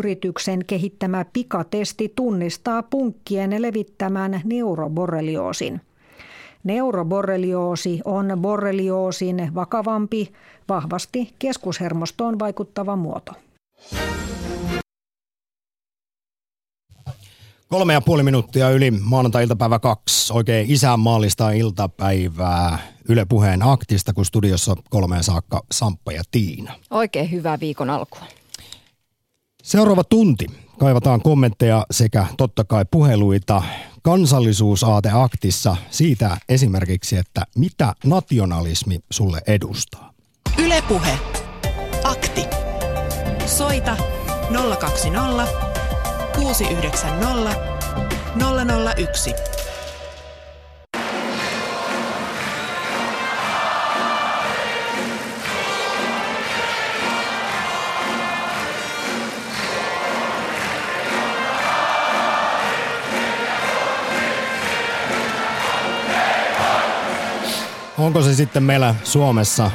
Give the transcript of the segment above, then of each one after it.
yrityksen kehittämä pikatesti tunnistaa punkkien levittämän neuroborrelioosin. Neuroborrelioosi on borrelioosin vakavampi, vahvasti keskushermostoon vaikuttava muoto. Kolme ja puoli minuuttia yli maanantai-iltapäivä kaksi. Oikein isänmaallista iltapäivää Yle Puheen aktista, kun studiossa kolmeen saakka Samppa ja Tiina. Oikein hyvää viikon alkua. Seuraava tunti. Kaivataan kommentteja sekä totta kai puheluita kansallisuusaate aktissa siitä esimerkiksi, että mitä nationalismi sulle edustaa. Ylepuhe. Akti. Soita 020 690 001. Onko se sitten meillä Suomessa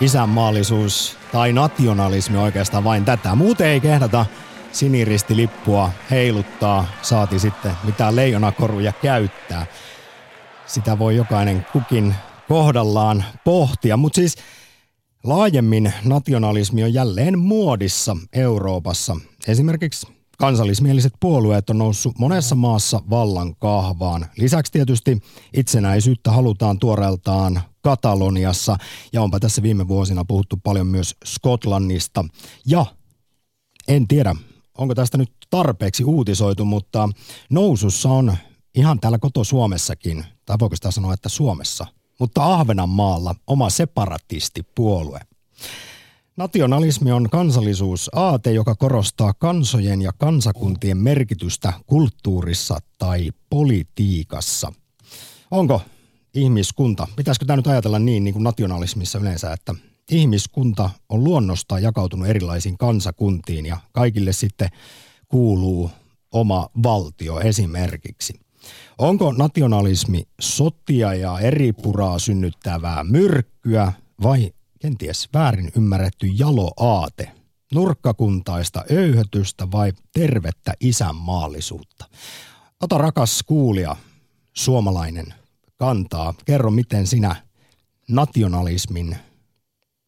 isänmaallisuus tai nationalismi oikeastaan vain tätä? Muuten ei kehdata siniristilippua heiluttaa, saati sitten mitään leijonakoruja käyttää. Sitä voi jokainen kukin kohdallaan pohtia, mutta siis laajemmin nationalismi on jälleen muodissa Euroopassa. Esimerkiksi kansallismieliset puolueet on noussut monessa maassa vallan kahvaan. Lisäksi tietysti itsenäisyyttä halutaan tuoreeltaan Kataloniassa ja onpa tässä viime vuosina puhuttu paljon myös Skotlannista. Ja en tiedä, onko tästä nyt tarpeeksi uutisoitu, mutta nousussa on ihan täällä koto Suomessakin, tai voiko sitä sanoa, että Suomessa, mutta Ahvenanmaalla oma separatistipuolue. Nationalismi on kansallisuusaate, joka korostaa kansojen ja kansakuntien merkitystä kulttuurissa tai politiikassa. Onko ihmiskunta, pitäisikö tämä nyt ajatella niin, niin kuin nationalismissa yleensä, että ihmiskunta on luonnostaan jakautunut erilaisiin kansakuntiin ja kaikille sitten kuuluu oma valtio esimerkiksi. Onko nationalismi sotia ja eri puraa synnyttävää myrkkyä vai kenties väärin ymmärretty jaloaate, nurkkakuntaista öyhötystä vai tervettä isänmaallisuutta? Ota rakas kuulija, suomalainen, kantaa. Kerro, miten sinä nationalismin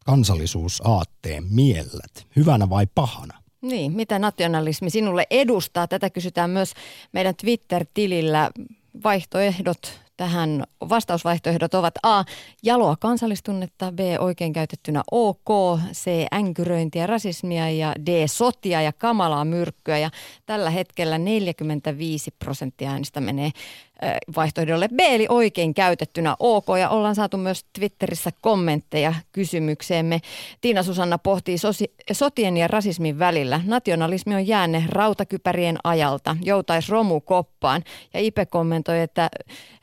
kansallisuusaatteen miellät, hyvänä vai pahana? Niin, mitä nationalismi sinulle edustaa? Tätä kysytään myös meidän Twitter-tilillä. Vaihtoehdot tähän vastausvaihtoehdot ovat A. Jaloa kansallistunnetta, B. Oikein käytettynä OK, C. Änkyröintiä, rasismia ja D. Sotia ja kamalaa myrkkyä. Ja tällä hetkellä 45 prosenttia äänistä menee vaihtoehdolle B, eli oikein käytettynä OK. Ja ollaan saatu myös Twitterissä kommentteja kysymykseemme. Tiina Susanna pohtii sosi- sotien ja rasismin välillä. Nationalismi on jäänne rautakypärien ajalta, joutaisi romu koppaan. Ja Ipe kommentoi, että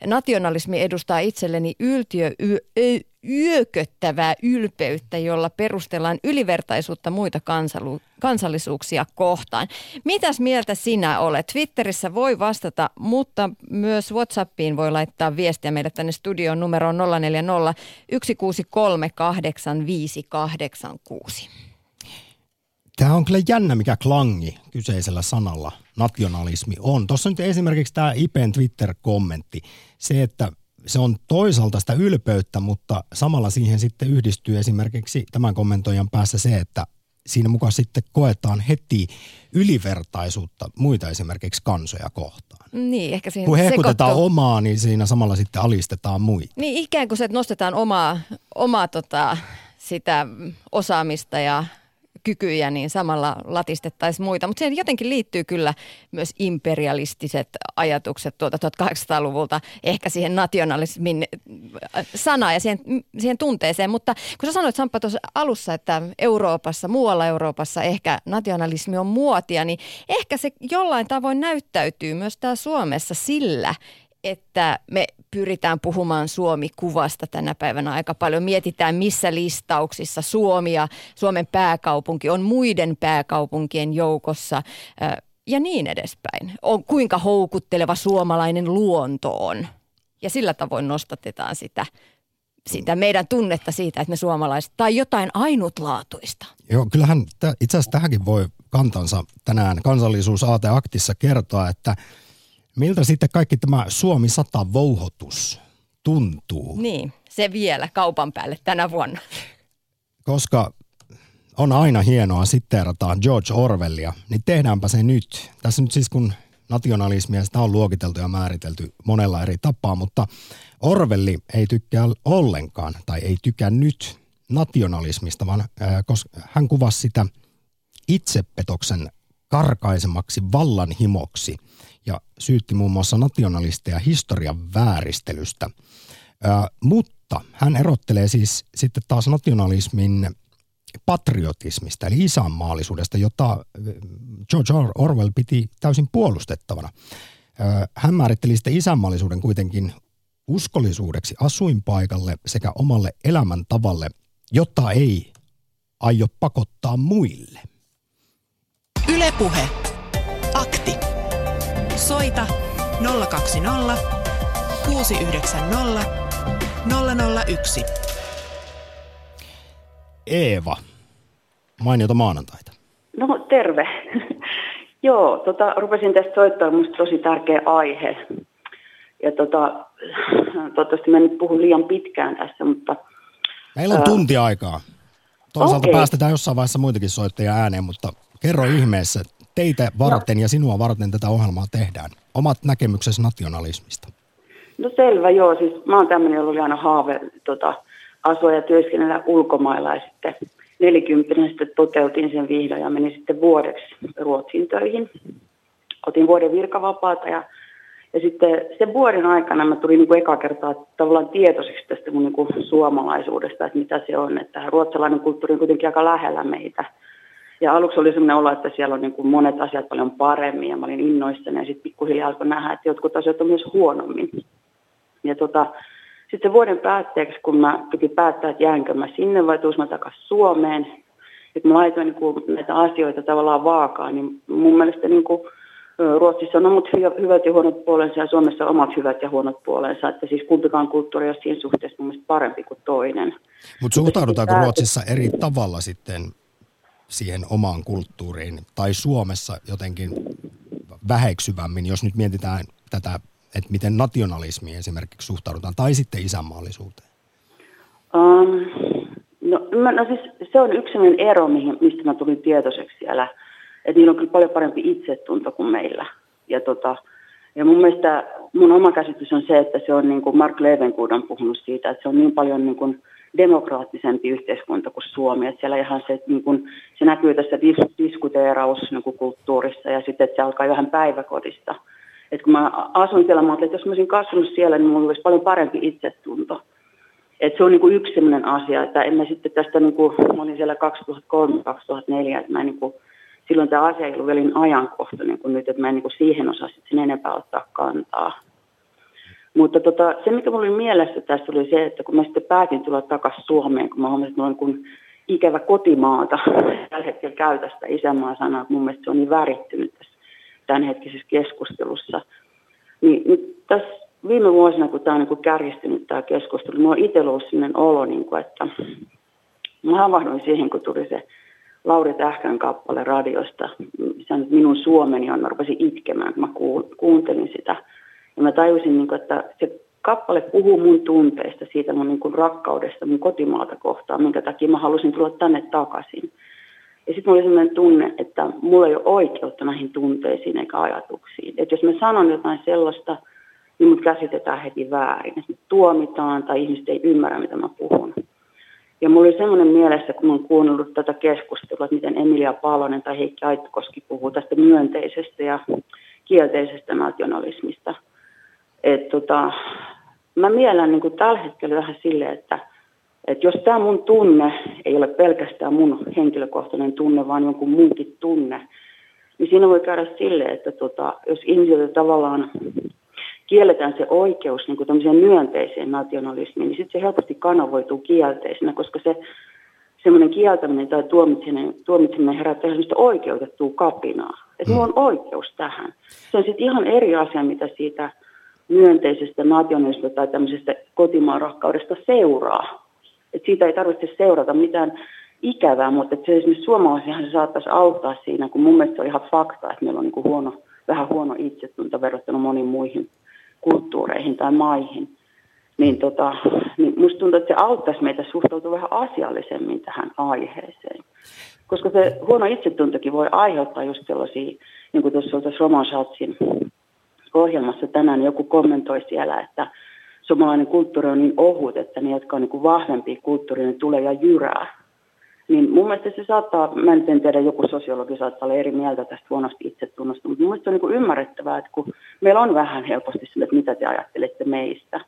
nationalismi edustaa itselleni yltiö, y- y- yököttävää ylpeyttä, jolla perustellaan ylivertaisuutta muita kansalu- kansallisuuksia kohtaan. Mitäs mieltä sinä olet? Twitterissä voi vastata, mutta myös WhatsAppiin voi laittaa viestiä meille tänne studioon numeroon 040 163 8586. Tämä on kyllä jännä, mikä klangi kyseisellä sanalla nationalismi on. Tuossa nyt esimerkiksi tämä Ipen Twitter-kommentti. Se, että se on toisaalta sitä ylpeyttä, mutta samalla siihen sitten yhdistyy esimerkiksi tämän kommentoijan päässä se, että siinä mukaan sitten koetaan heti ylivertaisuutta muita esimerkiksi kansoja kohtaan. Niin, ehkä siihen Kun hehkutetaan sekoittu... omaa, niin siinä samalla sitten alistetaan muita. Niin, ikään kuin se, että nostetaan omaa, omaa tota, sitä osaamista ja kykyjä, niin samalla latistettaisiin muita. Mutta siihen jotenkin liittyy kyllä myös imperialistiset ajatukset tuolta 1800-luvulta, ehkä siihen nationalismin äh, sanaan ja siihen, siihen tunteeseen. Mutta kun sä sanoit Samppa tuossa alussa, että Euroopassa, muualla Euroopassa ehkä nationalismi on muotia, niin ehkä se jollain tavoin näyttäytyy myös täällä Suomessa sillä, että me pyritään puhumaan Suomi-kuvasta tänä päivänä aika paljon. Mietitään, missä listauksissa Suomi ja Suomen pääkaupunki on muiden pääkaupunkien joukossa ja niin edespäin. On, kuinka houkutteleva suomalainen luonto on. Ja sillä tavoin nostatetaan sitä, sitä meidän tunnetta siitä, että me suomalaiset, tai jotain ainutlaatuista. Joo, kyllähän itse asiassa tähänkin voi kantansa tänään kansallisuus Aktissa kertoa, että miltä sitten kaikki tämä Suomi 100 vouhotus tuntuu. Niin, se vielä kaupan päälle tänä vuonna. Koska on aina hienoa sitteerata George Orwellia, niin tehdäänpä se nyt. Tässä nyt siis kun nationalismia sitä on luokiteltu ja määritelty monella eri tapaa, mutta Orwelli ei tykkää ollenkaan tai ei tykännyt nationalismista, vaan koska hän kuvasi sitä itsepetoksen karkaisemaksi vallanhimoksi ja syytti muun muassa nationalisteja historian vääristelystä. mutta hän erottelee siis sitten taas nationalismin patriotismista, eli isänmaallisuudesta, jota George Orwell piti täysin puolustettavana. Hän määritteli sitten isänmaallisuuden kuitenkin uskollisuudeksi asuinpaikalle sekä omalle elämäntavalle, jota ei aio pakottaa muille. Ylepuhe. Soita 020 690 001. Eeva, mainiota maanantaita. No terve. Joo, tota, rupesin tästä soittaa, minusta tosi tärkeä aihe. Ja tota, toivottavasti mä nyt puhun liian pitkään tässä, mutta... Meillä on ää... tunti aikaa. Toisaalta okay. päästetään jossain vaiheessa muitakin soittajia ääneen, mutta kerro ihmeessä, teitä varten no. ja sinua varten tätä ohjelmaa tehdään. Omat näkemyksesi nationalismista. No selvä, joo. Siis mä oon tämmöinen, jolla oli aina haave tota, asua ja työskennellä ulkomailla ja sitten nelikymppinen sitten toteutin sen vihdoin ja menin sitten vuodeksi Ruotsin töihin. Otin vuoden virkavapaata ja, ja sitten sen vuoden aikana mä tulin niin kuin eka kertaa tavallaan tietoiseksi tästä mun niin kuin suomalaisuudesta, että mitä se on, että ruotsalainen kulttuuri on kuitenkin aika lähellä meitä. Ja aluksi oli sellainen olo, että siellä on niin kuin monet asiat paljon paremmin ja mä olin innoissani ja sitten pikkuhiljaa alkoi nähdä, että jotkut asiat on myös huonommin. Ja tota, sitten vuoden päätteeksi, kun mä piti päättää, että jäänkö mä sinne vai tuus mä takaisin Suomeen, että mä laitoin niin kuin näitä asioita tavallaan vaakaan, niin mun mielestä niin kuin, Ruotsissa on omat hyvät ja huonot puolensa ja Suomessa on omat hyvät ja huonot puolensa, että siis kumpikaan kulttuuri on siinä suhteessa mun mielestä parempi kuin toinen. Mutta suhtaudutaanko Ruotsissa eri tavalla sitten siihen omaan kulttuuriin tai Suomessa jotenkin väheksyvämmin, jos nyt mietitään tätä että miten nationalismiin esimerkiksi suhtaudutaan, tai sitten isänmaallisuuteen? Um, no, mä, no siis se on yksi sellainen ero, mihin, mistä mä tulin tietoiseksi siellä, että niillä on kyllä paljon parempi itsetunto kuin meillä. Ja, tota, ja mun mielestä mun oma käsitys on se, että se on niin kuin Mark Levengood on puhunut siitä, että se on niin paljon niin kuin demokraattisempi yhteiskunta kuin Suomi. Että siellä ihan se, niin kuin, se näkyy tässä dis- diskuteeraus niin kulttuurissa ja sitten, että se alkaa vähän päiväkodista – että kun mä asun siellä, mä että jos mä olisin kasvanut siellä, niin mulla olisi paljon parempi itsetunto. Että se on niin kuin yksi sellainen asia, että en mä sitten tästä, niin kuin, mä olin siellä 2003-2004, että mä niin kuin, silloin tämä asia ei ollut vielä niin ajankohta niin kuin nyt, että mä en niin kuin siihen osaa sen enempää ottaa kantaa. Mutta tota, se, mikä mulla oli mielessä tässä oli se, että kun mä sitten päätin tulla takaisin Suomeen, kun mä huomasin, että mulla on niin ikävä kotimaata tällä hetkellä käytä sitä isänmaa sanaa, mun mielestä se on niin värittynyt tässä tämänhetkisessä keskustelussa. Niin nyt tässä viime vuosina, kun tämä on niin kärjistynyt tämä keskustelu, minulla on itsellä ollut sellainen olo, niin kuin, että mä havahduin siihen, kun tuli se Lauri Tähkän kappale radiosta, se on minun Suomeni on, mä rupesin itkemään, kun mä kuuntelin sitä. Ja mä tajusin, niin kuin, että se kappale puhuu mun tunteista, siitä mun niin kuin rakkaudesta mun kotimaata kohtaan, minkä takia mä halusin tulla tänne takaisin. Ja sitten mulla oli sellainen tunne, että mulla ei ole oikeutta näihin tunteisiin eikä ajatuksiin. Että jos mä sanon jotain sellaista, niin mut käsitetään heti väärin. Että tuomitaan tai ihmiset ei ymmärrä, mitä mä puhun. Ja mulla oli semmoinen mielessä, kun mä oon kuunnellut tätä keskustelua, että miten Emilia Palonen tai Heikki Aittokoski puhuu tästä myönteisestä ja kielteisestä nationalismista. Että tota, mä miellän niin tällä hetkellä vähän silleen, että että jos tämä mun tunne ei ole pelkästään mun henkilökohtainen tunne, vaan jonkun muunkin tunne, niin siinä voi käydä sille, että tota, jos ihmisiltä tavallaan kielletään se oikeus niin kuin myönteiseen nationalismiin, niin sitten se helposti kanavoituu kielteisenä, koska se semmoinen kieltäminen tai tuomitseminen, tuomitseminen herättää sellaista oikeutettua kapinaa. Että mulla on oikeus tähän. Se on sitten ihan eri asia, mitä siitä myönteisestä nationalismista tai tämmöisestä kotimaan rakkaudesta seuraa. Et siitä ei tarvitse seurata mitään ikävää, mutta se esimerkiksi suomalaisihan se saattaisi auttaa siinä, kun mun mielestä se on ihan fakta, että meillä on niin huono, vähän huono itsetunto verrattuna moniin muihin kulttuureihin tai maihin. Niin, tota, niin musta tuntuu, että se auttaisi meitä suhtautua vähän asiallisemmin tähän aiheeseen. Koska se huono itsetuntokin voi aiheuttaa just sellaisia, niin kuin tuossa, tuossa Roman Schatzin ohjelmassa tänään joku kommentoi siellä, että suomalainen kulttuuri on niin ohut, että ne, jotka on niin vahvempi kulttuuri, ne tulee ja jyrää. Niin mun mielestä se saattaa, mä en tiedä, joku sosiologi saattaa olla eri mieltä tästä huonosti itsetunnosta, mutta mun mielestä se on niin ymmärrettävää, että kun meillä on vähän helposti sille, että mitä te ajattelette meistä,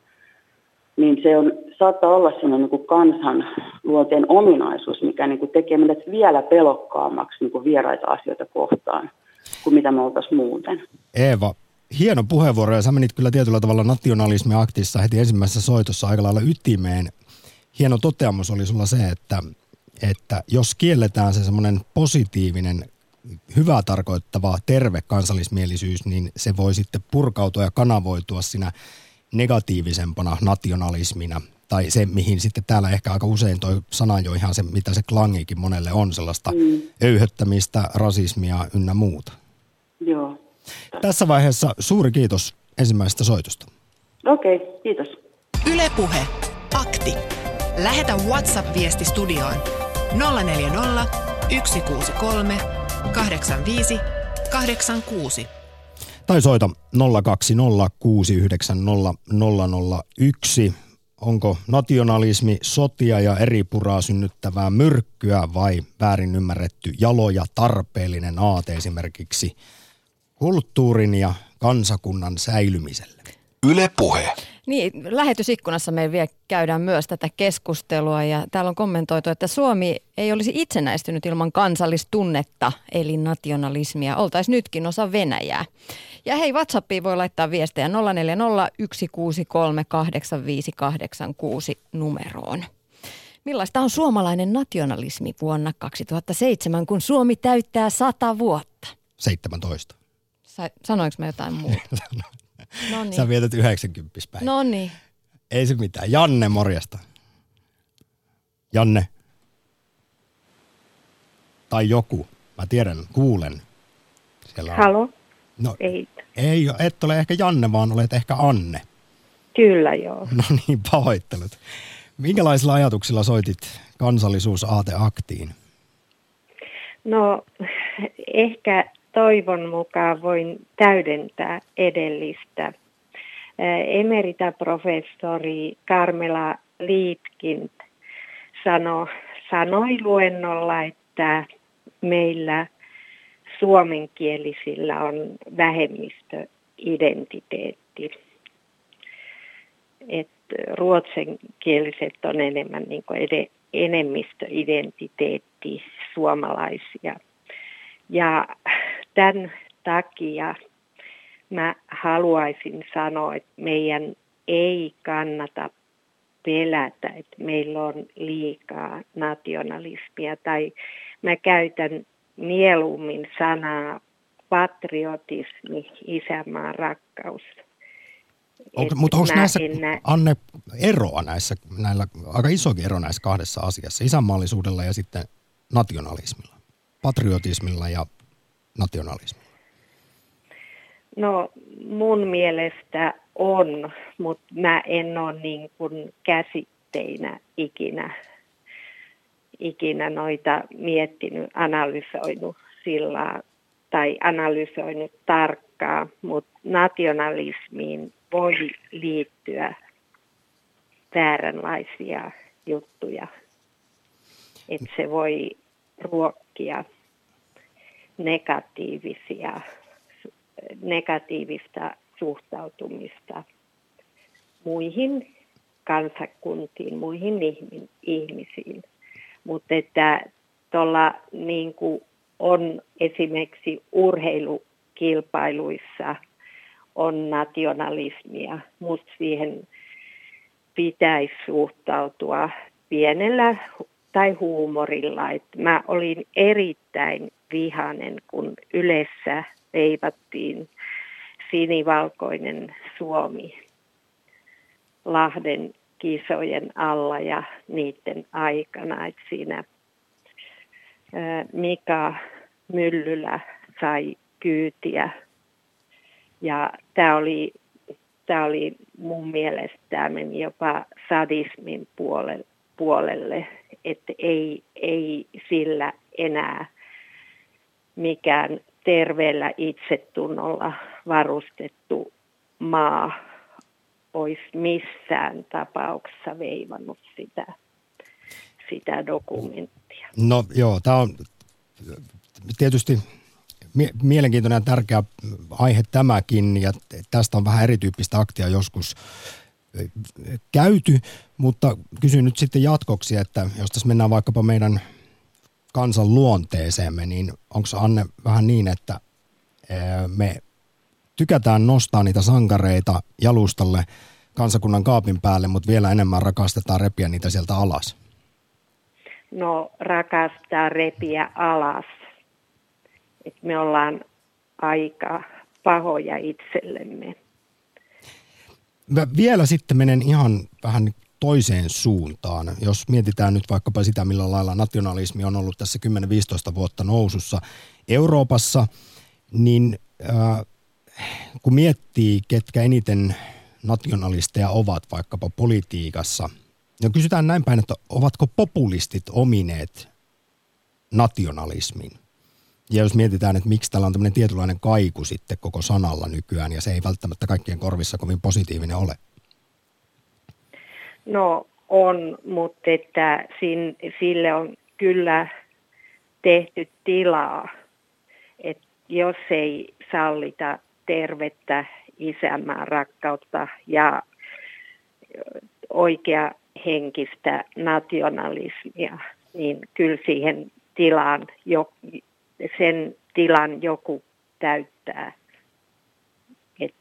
niin se on, saattaa olla sellainen niin kansan luonteen ominaisuus, mikä niin kuin tekee meidät vielä pelokkaammaksi niin kuin vieraita asioita kohtaan kuin mitä me oltaisiin muuten. Eeva, hieno puheenvuoro ja sä menit kyllä tietyllä tavalla nationalismiaktissa heti ensimmäisessä soitossa aika lailla ytimeen. Hieno toteamus oli sulla se, että, että jos kielletään se semmoinen positiivinen, hyvää tarkoittava, terve kansallismielisyys, niin se voi sitten purkautua ja kanavoitua siinä negatiivisempana nationalismina. Tai se, mihin sitten täällä ehkä aika usein toi sana jo ihan se, mitä se klangikin monelle on, sellaista mm. öyhöttämistä, rasismia ynnä muuta. Joo. Tässä vaiheessa suuri kiitos ensimmäisestä soitosta. Okei, okay, kiitos. Ylepuhe Akti. Lähetä WhatsApp-viesti studioon 040 163 85 86. Tai soita 020690001. Onko nationalismi sotia ja eri puraa synnyttävää myrkkyä vai väärin ymmärretty jalo ja tarpeellinen aate esimerkiksi – kulttuurin ja kansakunnan säilymiselle. Yle Puhe. Niin, lähetysikkunassa me vielä käydään myös tätä keskustelua ja täällä on kommentoitu, että Suomi ei olisi itsenäistynyt ilman kansallistunnetta eli nationalismia. Oltaisiin nytkin osa Venäjää. Ja hei, WhatsAppiin voi laittaa viestejä 0401638586 numeroon. Millaista on suomalainen nationalismi vuonna 2007, kun Suomi täyttää 100 vuotta? 17. Sa- sanoinko mä jotain muuta? no niin. Sä vietät 90 päivä. No niin. Ei se mitään. Janne, morjesta. Janne. Tai joku. Mä tiedän, kuulen. Siellä on. Halo? No, ei. Ei, et ole ehkä Janne, vaan olet ehkä Anne. Kyllä, joo. No niin, pahoittelut. Minkälaisilla ajatuksilla soitit kansallisuusaateaktiin? No, ehkä toivon mukaan voin täydentää edellistä. Emerita-professori Karmela Liitkind sano, sanoi luennolla, että meillä suomenkielisillä on vähemmistöidentiteetti. Et ruotsinkieliset on enemmän niin ed- enemmistöidentiteetti suomalaisia. Ja tämän takia mä haluaisin sanoa, että meidän ei kannata pelätä, että meillä on liikaa nationalismia. Tai mä käytän mieluummin sanaa patriotismi, isänmaan rakkaus. Mutta onko näissä, nä- Anne, eroa näissä, näillä, aika isokin ero näissä kahdessa asiassa, isänmaallisuudella ja sitten nationalismilla, patriotismilla ja nationalismilla? No mun mielestä on, mutta mä en ole niin kuin käsitteinä ikinä, ikinä noita miettinyt, analysoinut sillä tai analysoinut tarkkaan, mutta nationalismiin voi liittyä vääränlaisia juttuja. Että se voi ruokkia negatiivisia, negatiivista suhtautumista muihin kansakuntiin, muihin ihmisiin. Mutta että tuolla niin on esimerkiksi urheilukilpailuissa on nationalismia, mutta siihen pitäisi suhtautua pienellä tai huumorilla. Et mä olin erittäin vihanen, kun yleensä veivattiin sinivalkoinen Suomi Lahden kisojen alla ja niiden aikana. Et siinä Mika Myllylä sai kyytiä. Ja tämä oli, tämä oli mun mielestä, tämä meni jopa sadismin puolelle, puolelle että ei, ei sillä enää mikään terveellä itsetunnolla varustettu maa olisi missään tapauksessa veivannut sitä, sitä dokumenttia. No joo, tämä on tietysti mielenkiintoinen ja tärkeä aihe tämäkin, ja tästä on vähän erityyppistä aktia joskus käyty, mutta kysyn nyt sitten jatkoksi, että jos tässä mennään vaikkapa meidän kansan luonteeseemme, niin onko Anne vähän niin, että me tykätään nostaa niitä sankareita jalustalle kansakunnan kaapin päälle, mutta vielä enemmän rakastetaan repiä niitä sieltä alas? No rakastaa repiä alas. Et me ollaan aika pahoja itsellemme. Mä vielä sitten menen ihan vähän toiseen suuntaan. Jos mietitään nyt vaikkapa sitä, millä lailla nationalismi on ollut tässä 10-15 vuotta nousussa Euroopassa, niin äh, kun miettii, ketkä eniten nationalisteja ovat vaikkapa politiikassa, ja kysytään näin päin, että ovatko populistit omineet nationalismin? Ja jos mietitään, että miksi täällä on tämmöinen tietynlainen kaiku sitten koko sanalla nykyään, ja se ei välttämättä kaikkien korvissa kovin positiivinen ole. No on, mutta että sille on kyllä tehty tilaa, että jos ei sallita tervettä isänmaan rakkautta ja oikea henkistä nationalismia, niin kyllä siihen tilaan, jo, sen tilan joku täyttää. Et.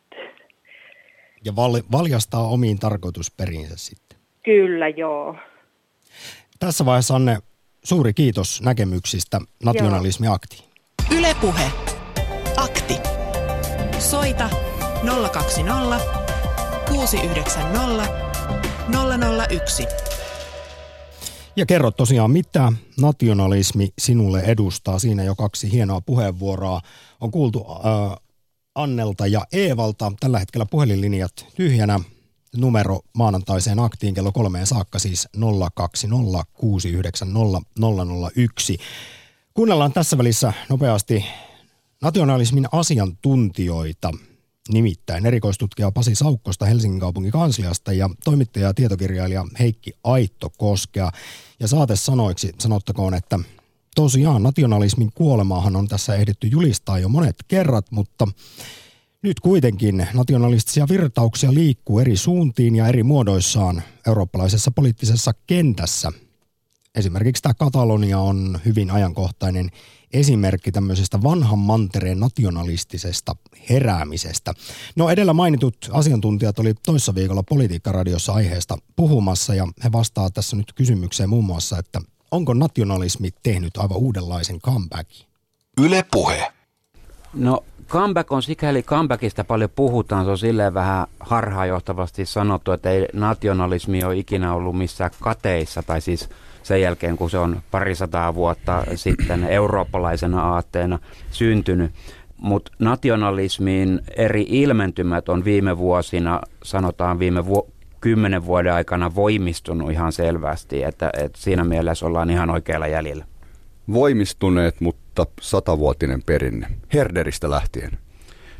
Ja val, valjastaa omiin tarkoitusperinsä sitten. Kyllä, joo. Tässä vaiheessa Anne, suuri kiitos näkemyksistä Nationalismi-akti. Ylepuhe. Akti. Soita 020 690 001. Ja kerro tosiaan, mitä nationalismi sinulle edustaa. Siinä jo kaksi hienoa puheenvuoroa on kuultu äh, Annelta ja Eevalta. Tällä hetkellä puhelinlinjat tyhjänä. Numero maanantaiseen aktiin kello kolmeen saakka siis 020 690 001. Kuunnellaan tässä välissä nopeasti nationalismin asiantuntijoita – Nimittäin erikoistutkija Pasi Saukkosta Helsingin kaupungin kansliasta ja toimittaja ja tietokirjailija Heikki Aitto Koskea. Ja saate sanoiksi sanottakoon, että tosiaan nationalismin kuolemaahan on tässä ehditty julistaa jo monet kerrat, mutta nyt kuitenkin nationalistisia virtauksia liikkuu eri suuntiin ja eri muodoissaan eurooppalaisessa poliittisessa kentässä. Esimerkiksi tämä Katalonia on hyvin ajankohtainen esimerkki tämmöisestä vanhan mantereen nationalistisesta heräämisestä. No edellä mainitut asiantuntijat oli toissa viikolla Politiikkaradiossa aiheesta puhumassa ja he vastaa tässä nyt kysymykseen muun muassa, että onko nationalismi tehnyt aivan uudenlaisen comebackin? Yle puhe. No comeback on sikäli comebackista paljon puhutaan, se on silleen vähän harhaanjohtavasti sanottu, että ei nationalismi ole ikinä ollut missään kateissa tai siis – sen jälkeen, kun se on parisataa vuotta sitten eurooppalaisena aatteena syntynyt. Mutta nationalismin eri ilmentymät on viime vuosina, sanotaan viime vu- kymmenen vuoden aikana voimistunut ihan selvästi, että, että siinä mielessä ollaan ihan oikealla jäljellä. Voimistuneet, mutta satavuotinen perinne, Herderistä lähtien.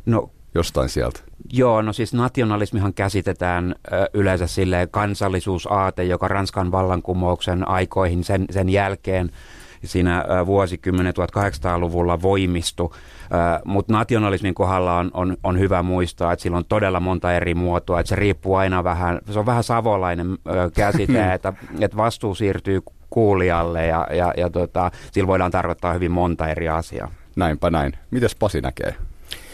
No jostain sieltä? Joo, no siis nationalismihan käsitetään ö, yleensä sille kansallisuusaate, joka Ranskan vallankumouksen aikoihin sen, sen jälkeen siinä vuosikymmenen 1800-luvulla voimistui. Mutta nationalismin kohdalla on, on, on hyvä muistaa, että sillä on todella monta eri muotoa, että se riippuu aina vähän, se on vähän savolainen käsite, että, että vastuu siirtyy kuulijalle ja, ja, ja tota, sillä voidaan tarkoittaa hyvin monta eri asiaa. Näinpä näin. Mites Pasi näkee?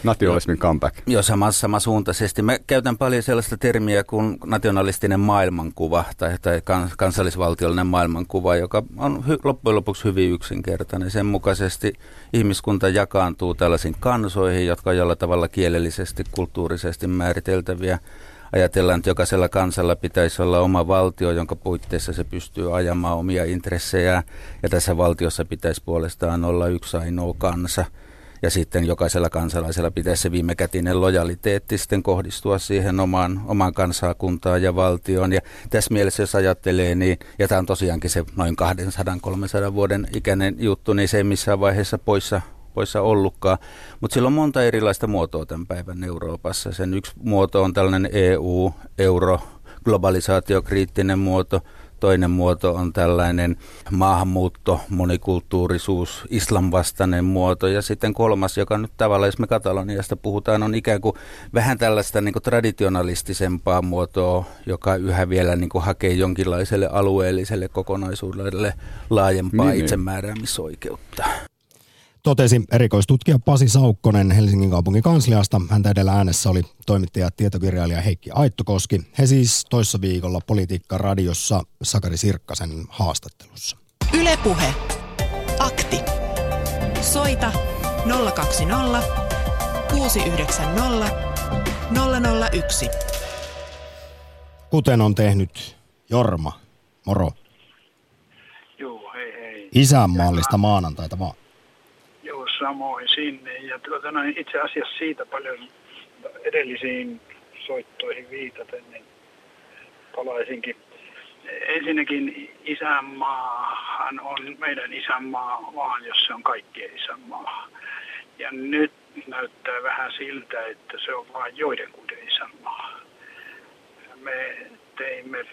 Nationalismin comeback. Joo, sama, samasuuntaisesti. Mä käytän paljon sellaista termiä kuin nationalistinen maailmankuva tai, tai kansallisvaltiollinen maailmankuva, joka on hy, loppujen lopuksi hyvin yksinkertainen. Sen mukaisesti ihmiskunta jakaantuu tällaisiin kansoihin, jotka on jollain tavalla kielellisesti, kulttuurisesti määriteltäviä ajatellaan, että jokaisella kansalla pitäisi olla oma valtio, jonka puitteissa se pystyy ajamaan omia intressejä, ja tässä valtiossa pitäisi puolestaan olla yksi ainoa kansa. Ja sitten jokaisella kansalaisella pitäisi se viimekätinen lojaliteetti sitten kohdistua siihen omaan, omaan kansakuntaan ja valtioon. Ja tässä mielessä, jos ajattelee, niin, ja tämä on tosiaankin se noin 200-300 vuoden ikäinen juttu, niin se ei missään vaiheessa poissa poissa ollutkaan. Mutta sillä on monta erilaista muotoa tämän päivän Euroopassa. Sen yksi muoto on tällainen EU, euro, globalisaatiokriittinen muoto. Toinen muoto on tällainen maahanmuutto, monikulttuurisuus, islamvastainen muoto. Ja sitten kolmas, joka nyt tavallaan, jos me Kataloniasta puhutaan, on ikään kuin vähän tällaista niin kuin traditionalistisempaa muotoa, joka yhä vielä niin kuin hakee jonkinlaiselle alueelliselle kokonaisuudelle laajempaa niin, niin. itsemääräämisoikeutta. Totesi erikoistutkija Pasi Saukkonen Helsingin kaupungin kansliasta. Häntä edellä äänessä oli toimittaja ja tietokirjailija Heikki Aittokoski. He siis toissa viikolla Politiikka radiossa Sakari Sirkkasen haastattelussa. Ylepuhe. Akti. Soita 020 690 001. Kuten on tehnyt Jorma, moro. Joo, hei hei. Isänmaallista maanantaita vaan samoin sinne. Ja tuota, no, itse asiassa siitä paljon edellisiin soittoihin viitaten, niin palaisinkin. Ensinnäkin isänmaahan on meidän isänmaa vaan, jos se on kaikkien isänmaa. Ja nyt näyttää vähän siltä, että se on vain joidenkuiden isänmaa. Me teimme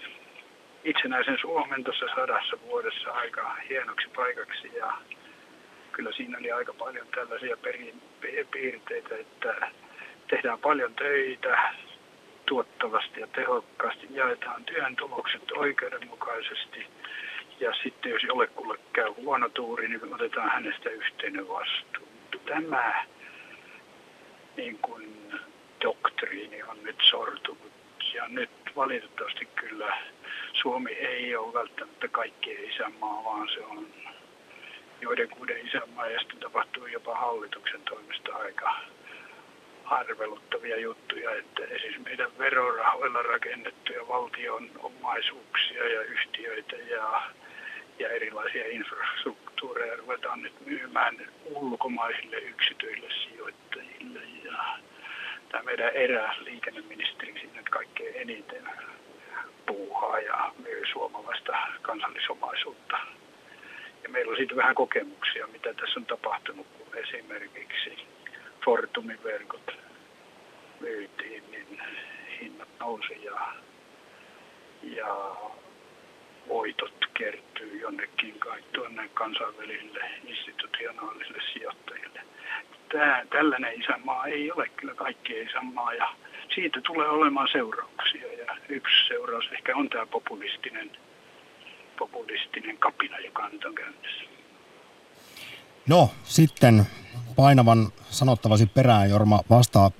itsenäisen Suomen tuossa sadassa vuodessa aika hienoksi paikaksi ja kyllä siinä oli aika paljon tällaisia piirteitä, että tehdään paljon töitä tuottavasti ja tehokkaasti, jaetaan työn tulokset oikeudenmukaisesti ja sitten jos jollekulle käy huono tuuri, niin otetaan hänestä yhteinen vastuu. Tämä niin kuin doktriini on nyt sortunut ja nyt valitettavasti kyllä Suomi ei ole välttämättä kaikkien isänmaa, vaan se on joidenkuiden isänmaa ja sitten tapahtuu jopa hallituksen toimesta aika arveluttavia juttuja, että esimerkiksi meidän verorahoilla rakennettuja valtion omaisuuksia ja yhtiöitä ja, ja erilaisia infrastruktuureja ruvetaan nyt myymään ulkomaisille yksityille sijoittajille. Ja tämä meidän eräliikenneministeri sinne kaikkein eniten puuhaa ja myy suomalaista kansallisomaisuutta ja meillä on siitä vähän kokemuksia, mitä tässä on tapahtunut, kun esimerkiksi Fortumin verkot myytiin, niin hinnat nousi ja, ja voitot kertyy jonnekin kai tuonne kansainvälisille institutionaalisille sijoittajille. Tämä, tällainen isänmaa ei ole kyllä kaikkien isänmaa ja siitä tulee olemaan seurauksia. Ja yksi seuraus ehkä on tämä populistinen populistinen kapina, joka nyt on. No, sitten painavan sanottavasi perään, Jorma, vastaa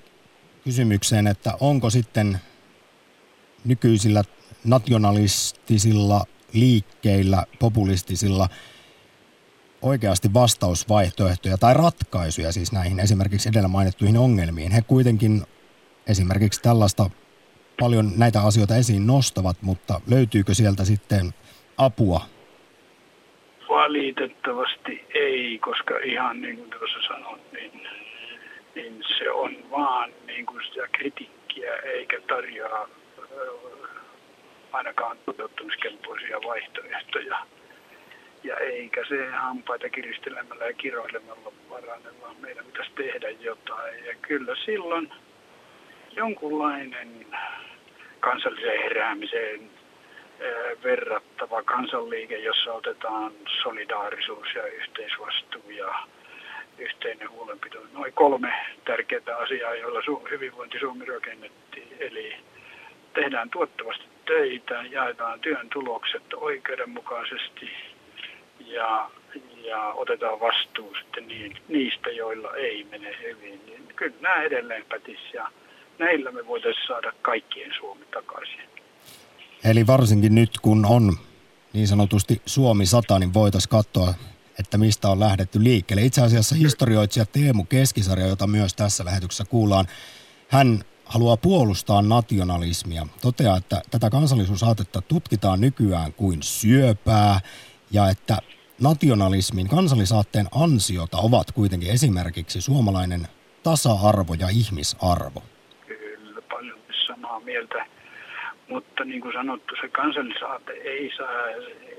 kysymykseen, että onko sitten nykyisillä nationalistisilla liikkeillä, populistisilla oikeasti vastausvaihtoehtoja tai ratkaisuja siis näihin esimerkiksi edellä mainittuihin ongelmiin. He kuitenkin esimerkiksi tällaista paljon näitä asioita esiin nostavat, mutta löytyykö sieltä sitten apua? Valitettavasti ei, koska ihan niin kuin tuossa sanoit, niin, niin se on vaan niin kuin sitä kritiikkiä eikä tarjoa äh, ainakaan toteuttamiskelpoisia vaihtoehtoja. Ja eikä se hampaita kiristelemällä ja kiroilemalla parane, vaan meidän pitäisi tehdä jotain. Ja kyllä silloin jonkunlainen kansalliseen heräämiseen verrattava kansanliike, jossa otetaan solidaarisuus ja yhteisvastuu ja yhteinen huolenpito. Noin kolme tärkeää asiaa, joilla hyvinvointi Suomi rakennettiin. Eli tehdään tuottavasti töitä, jaetaan työn tulokset oikeudenmukaisesti ja, ja otetaan vastuu sitten niistä, joilla ei mene hyvin. Niin kyllä nämä edelleen pätis ja näillä me voitaisiin saada kaikkien Suomi takaisin. Eli varsinkin nyt, kun on niin sanotusti Suomi 100, niin voitaisiin katsoa, että mistä on lähdetty liikkeelle. Itse asiassa historioitsija Teemu Keskisarja, jota myös tässä lähetyksessä kuullaan, hän haluaa puolustaa nationalismia. Toteaa, että tätä kansallisuusaatetta tutkitaan nykyään kuin syöpää ja että nationalismin kansallisaatteen ansiota ovat kuitenkin esimerkiksi suomalainen tasa-arvo ja ihmisarvo. Kyllä, paljon samaa mieltä. Mutta niin kuin sanottu, se kansallisaate ei saa,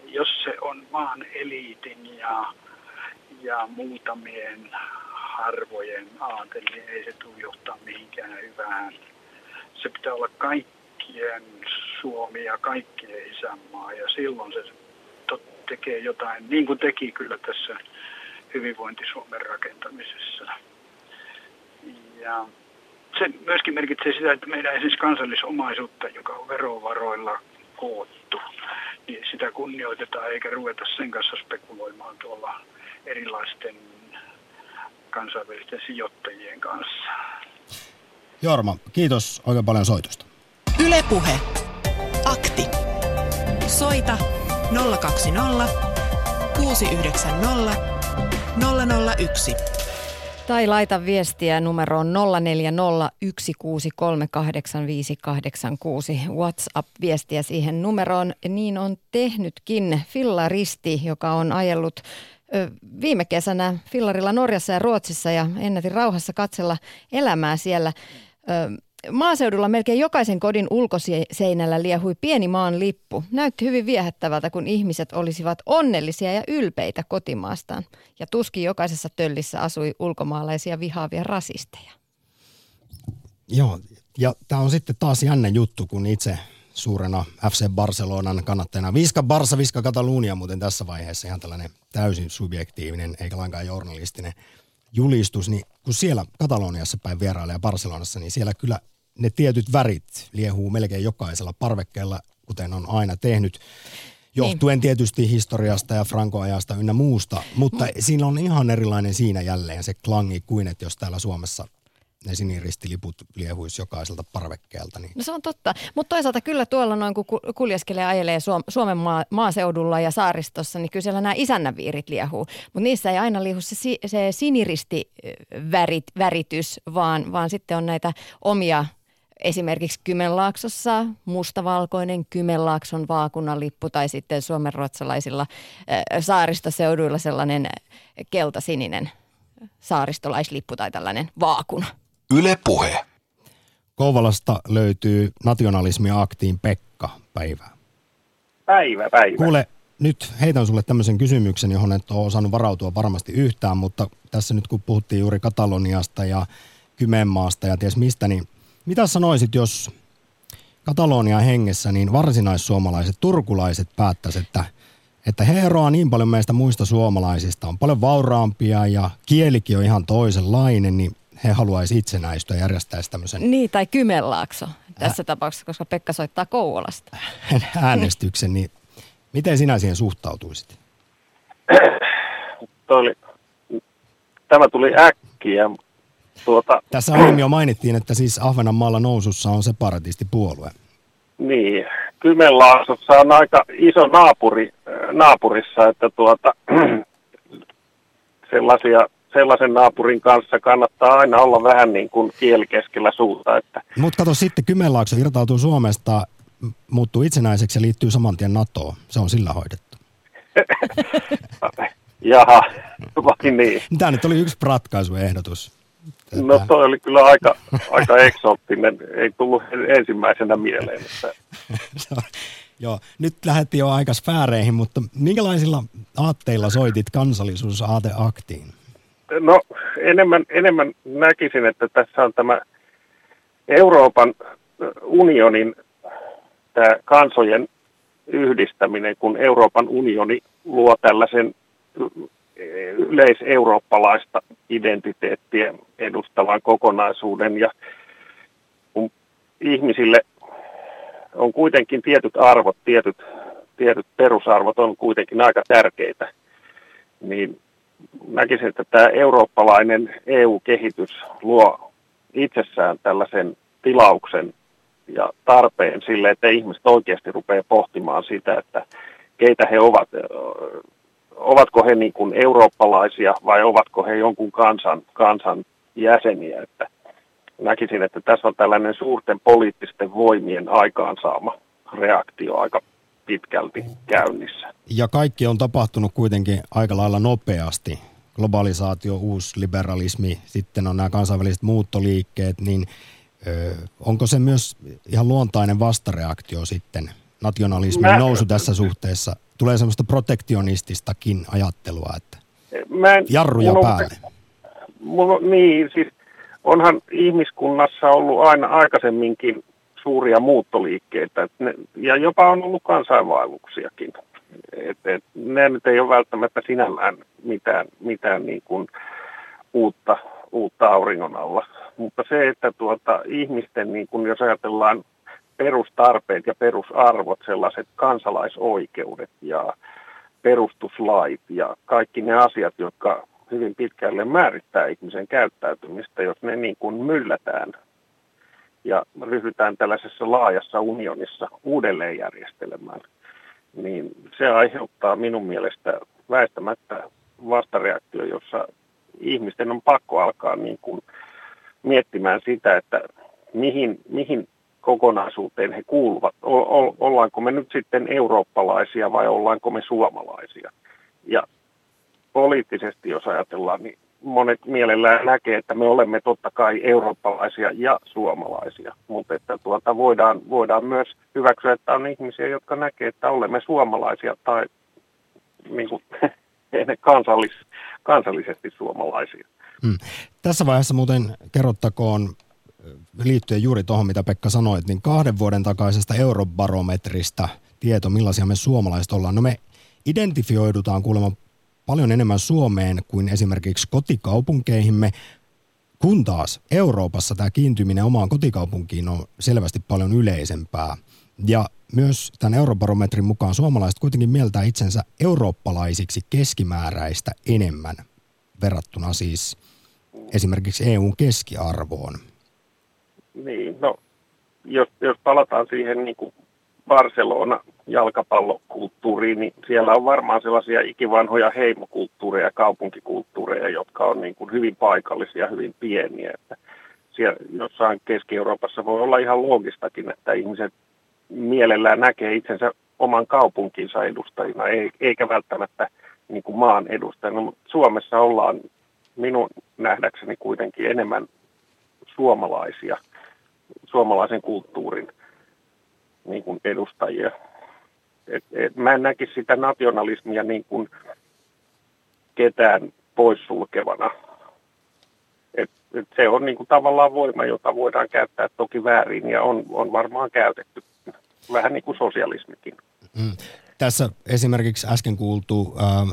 jos se on maan eliitin ja, ja muutamien harvojen aate, niin ei se tule johtaa mihinkään hyvään. Se pitää olla kaikkien Suomi ja kaikkien isänmaa ja silloin se tekee jotain, niin kuin teki kyllä tässä hyvinvointi-Suomen rakentamisessa. Ja se myöskin merkitsee sitä, että meidän esimerkiksi kansallisomaisuutta, joka on verovaroilla koottu, niin sitä kunnioitetaan eikä ruveta sen kanssa spekuloimaan tuolla erilaisten kansainvälisten sijoittajien kanssa. Jorma, kiitos oikein paljon soitusta. Ylepuhe. Akti. Soita 020 690 001. Tai laita viestiä numeroon 0401638586. WhatsApp-viestiä siihen numeroon. Niin on tehnytkin Fillaristi, joka on ajellut viime kesänä Fillarilla Norjassa ja Ruotsissa ja ennätin rauhassa katsella elämää siellä. Maaseudulla melkein jokaisen kodin ulkoseinällä liehui pieni maan lippu. Näytti hyvin viehättävältä, kun ihmiset olisivat onnellisia ja ylpeitä kotimaastaan. Ja tuskin jokaisessa töllissä asui ulkomaalaisia vihaavia rasisteja. Joo, ja tämä on sitten taas jännä juttu, kun itse suurena FC Barcelonan kannattajana. Viska Barsa, Viska Katalunia muuten tässä vaiheessa ihan tällainen täysin subjektiivinen eikä lainkaan journalistinen julistus, niin kun siellä Kataloniassa päin vierailee Barcelonassa, niin siellä kyllä ne tietyt värit liehuu melkein jokaisella parvekkeella, kuten on aina tehnyt. Johtuen niin. tietysti historiasta ja Franco-ajasta ynnä muusta, mutta mm. siinä on ihan erilainen siinä jälleen se klangi kuin, että jos täällä Suomessa ne siniristiliput liehuisi jokaiselta parvekkeelta. Niin. No se on totta, mutta toisaalta kyllä tuolla noin kun kuljeskelee ajelee Suomen maa, maaseudulla ja saaristossa, niin kyllä siellä nämä isännäviirit liehuu. Mutta niissä ei aina liihu se, se siniristiväritys, vaan, vaan sitten on näitä omia esimerkiksi Kymenlaaksossa mustavalkoinen Kymenlaakson vaakunalippu tai sitten suomenruotsalaisilla saaristoseuduilla sellainen keltasininen saaristolaislippu tai tällainen vaakuna. Yle Puhe. Kouvolasta löytyy nationalismi-aktiin Pekka. Päivää. Päivä, päivä. Kuule, nyt heitän sulle tämmöisen kysymyksen, johon et ole osannut varautua varmasti yhtään, mutta tässä nyt kun puhuttiin juuri Kataloniasta ja Kymenmaasta ja ties mistä, niin mitä sanoisit, jos Katalonia hengessä, niin varsinaissuomalaiset, turkulaiset päättäisivät, että, että he eroaa niin paljon meistä muista suomalaisista, on paljon vauraampia ja kielikin on ihan toisenlainen, niin he haluaisi itsenäistyä ja järjestäisi tämmöisen... Niin, tai Kymenlaakso tässä Ä... tapauksessa, koska Pekka soittaa Kouvolasta. Äänestyksen, niin miten sinä siihen suhtautuisit? Oli, tämä tuli äkkiä. Tuota... Tässä aiemmin jo mainittiin, että siis Ahvenanmaalla nousussa on separatistipuolue. Niin, Kymenlaaksossa on aika iso naapuri, naapurissa, että tuota, sellaisia sellaisen naapurin kanssa kannattaa aina olla vähän niin kuin kieli keskellä suuta. Että. Mutta kato sitten, Kymenlaakso irtautuu Suomesta, muuttuu itsenäiseksi ja liittyy saman tien NATOon. Se on sillä hoidettu. Jaha, vai niin. Tämä nyt oli yksi ratkaisuehdotus. No toi oli kyllä aika, aika eksoottinen, ei tullut ensimmäisenä mieleen. Että... Joo, nyt lähdettiin jo aika sfääreihin, mutta minkälaisilla aatteilla soitit kansallisuusaateaktiin? No enemmän, enemmän näkisin, että tässä on tämä Euroopan unionin tämä kansojen yhdistäminen, kun Euroopan unioni luo tällaisen yleiseurooppalaista identiteettiä edustavan kokonaisuuden. Ja kun ihmisille on kuitenkin tietyt arvot, tietyt, tietyt perusarvot on kuitenkin aika tärkeitä, niin näkisin, että tämä eurooppalainen EU-kehitys luo itsessään tällaisen tilauksen ja tarpeen sille, että ihmiset oikeasti rupeaa pohtimaan sitä, että keitä he ovat. Ovatko he niin kuin eurooppalaisia vai ovatko he jonkun kansan, kansan jäseniä. Että näkisin, että tässä on tällainen suurten poliittisten voimien aikaansaama reaktio aika pitkälti käynnissä. Ja kaikki on tapahtunut kuitenkin aika lailla nopeasti. Globalisaatio, uusi liberalismi, sitten on nämä kansainväliset muuttoliikkeet, niin ö, onko se myös ihan luontainen vastareaktio sitten nationalismin Mä... nousu tässä suhteessa? Tulee semmoista protektionististakin ajattelua, että Mä en, jarruja mulla, päälle. Mulla, niin, siis onhan ihmiskunnassa ollut aina aikaisemminkin suuria muuttoliikkeitä et ne, ja jopa on ollut kansainvaelluksiakin. Et, et, ne nyt ei ole välttämättä sinällään mitään, mitään niin kuin uutta, uutta auringon alla. Mutta se, että tuota, ihmisten, niin kuin jos ajatellaan perustarpeet ja perusarvot, sellaiset kansalaisoikeudet ja perustuslait ja kaikki ne asiat, jotka hyvin pitkälle määrittää ihmisen käyttäytymistä, jos ne niin kuin myllätään ja ryhdytään tällaisessa laajassa unionissa uudelleen järjestelemään, niin se aiheuttaa minun mielestä väistämättä vastareaktio, jossa ihmisten on pakko alkaa niin kuin miettimään sitä, että mihin, mihin kokonaisuuteen he kuuluvat. O- o- ollaanko me nyt sitten eurooppalaisia vai ollaanko me suomalaisia? Ja poliittisesti, jos ajatellaan, niin monet mielellään näkee, että me olemme totta kai eurooppalaisia ja suomalaisia, mutta että tuota voidaan, voidaan myös hyväksyä, että on ihmisiä, jotka näkee, että olemme suomalaisia tai niin kuin, kansallis, kansallisesti suomalaisia. Hmm. Tässä vaiheessa muuten kerrottakoon liittyen juuri tuohon, mitä Pekka sanoit, niin kahden vuoden takaisesta eurobarometrista tieto, millaisia me suomalaiset ollaan. No me identifioidutaan kuulemma paljon enemmän Suomeen kuin esimerkiksi kotikaupunkeihimme, kun taas Euroopassa tämä kiintyminen omaan kotikaupunkiin on selvästi paljon yleisempää. Ja myös tämän eurobarometrin mukaan suomalaiset kuitenkin mieltää itsensä eurooppalaisiksi keskimääräistä enemmän verrattuna siis esimerkiksi EUn keskiarvoon. Niin, no jos, jos palataan siihen niin kuin Barcelona jalkapallokulttuuriin, niin siellä on varmaan sellaisia ikivanhoja heimokulttuureja ja kaupunkikulttuureja, jotka on niin kuin hyvin paikallisia, hyvin pieniä. Että siellä jossain Keski-Euroopassa voi olla ihan loogistakin, että ihmiset mielellään näkee itsensä oman kaupunkinsa edustajina, eikä välttämättä niin kuin maan edustajina. Mutta Suomessa ollaan minun nähdäkseni kuitenkin enemmän suomalaisia, suomalaisen kulttuurin niin kuin edustajia. Et, et, mä en näkisi sitä nationalismia niin kuin ketään poissulkevana. Et, et se on niin kuin tavallaan voima, jota voidaan käyttää toki väärin ja on, on varmaan käytetty. Vähän niin kuin sosialismikin. Mm. Tässä esimerkiksi äsken kuultu ähm,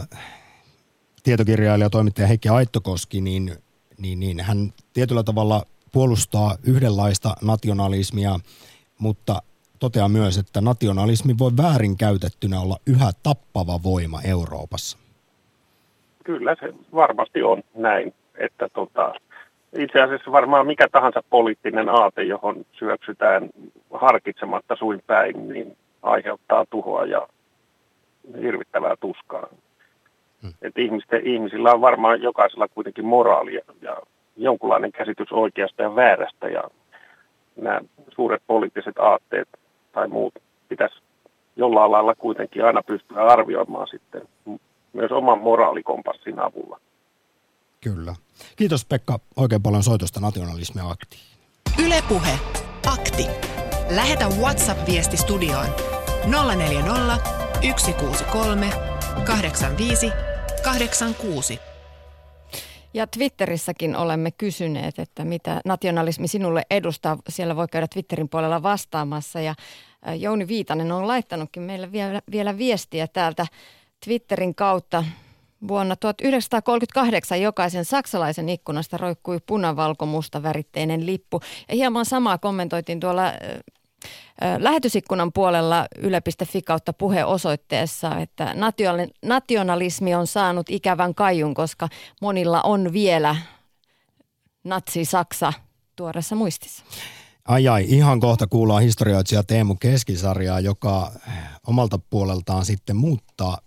tietokirjailija toimittaja Heikki Aittokoski, niin, niin, niin hän tietyllä tavalla puolustaa yhdenlaista nationalismia, mutta toteaa myös, että nationalismi voi väärinkäytettynä olla yhä tappava voima Euroopassa. Kyllä se varmasti on näin, että tota, itse asiassa varmaan mikä tahansa poliittinen aate, johon syöksytään harkitsematta suin päin, niin aiheuttaa tuhoa ja hirvittävää tuskaa. Hmm. Et ihmisten, ihmisillä on varmaan jokaisella kuitenkin moraalia ja jonkunlainen käsitys oikeasta ja väärästä ja nämä suuret poliittiset aatteet tai muut pitäisi jollain lailla kuitenkin aina pystyä arvioimaan sitten myös oman moraalikompassin avulla. Kyllä. Kiitos Pekka oikein paljon soitosta nationalismia aktiin. Ylepuhe akti. Lähetä WhatsApp-viesti studioon 040 163 85 86. Ja Twitterissäkin olemme kysyneet, että mitä nationalismi sinulle edustaa. Siellä voi käydä Twitterin puolella vastaamassa. Ja Jouni Viitanen on laittanutkin meille vielä, viestiä täältä Twitterin kautta. Vuonna 1938 jokaisen saksalaisen ikkunasta roikkui punavalkomusta väritteinen lippu. Ja hieman samaa kommentoitiin tuolla lähetysikkunan puolella yle.fi kautta puhe osoitteessa, että nationalismi on saanut ikävän kaiun, koska monilla on vielä natsi-Saksa tuoreessa muistissa. Ai ai, ihan kohta kuullaan historioitsija Teemu Keskisarjaa, joka omalta puoleltaan sitten muuttaa,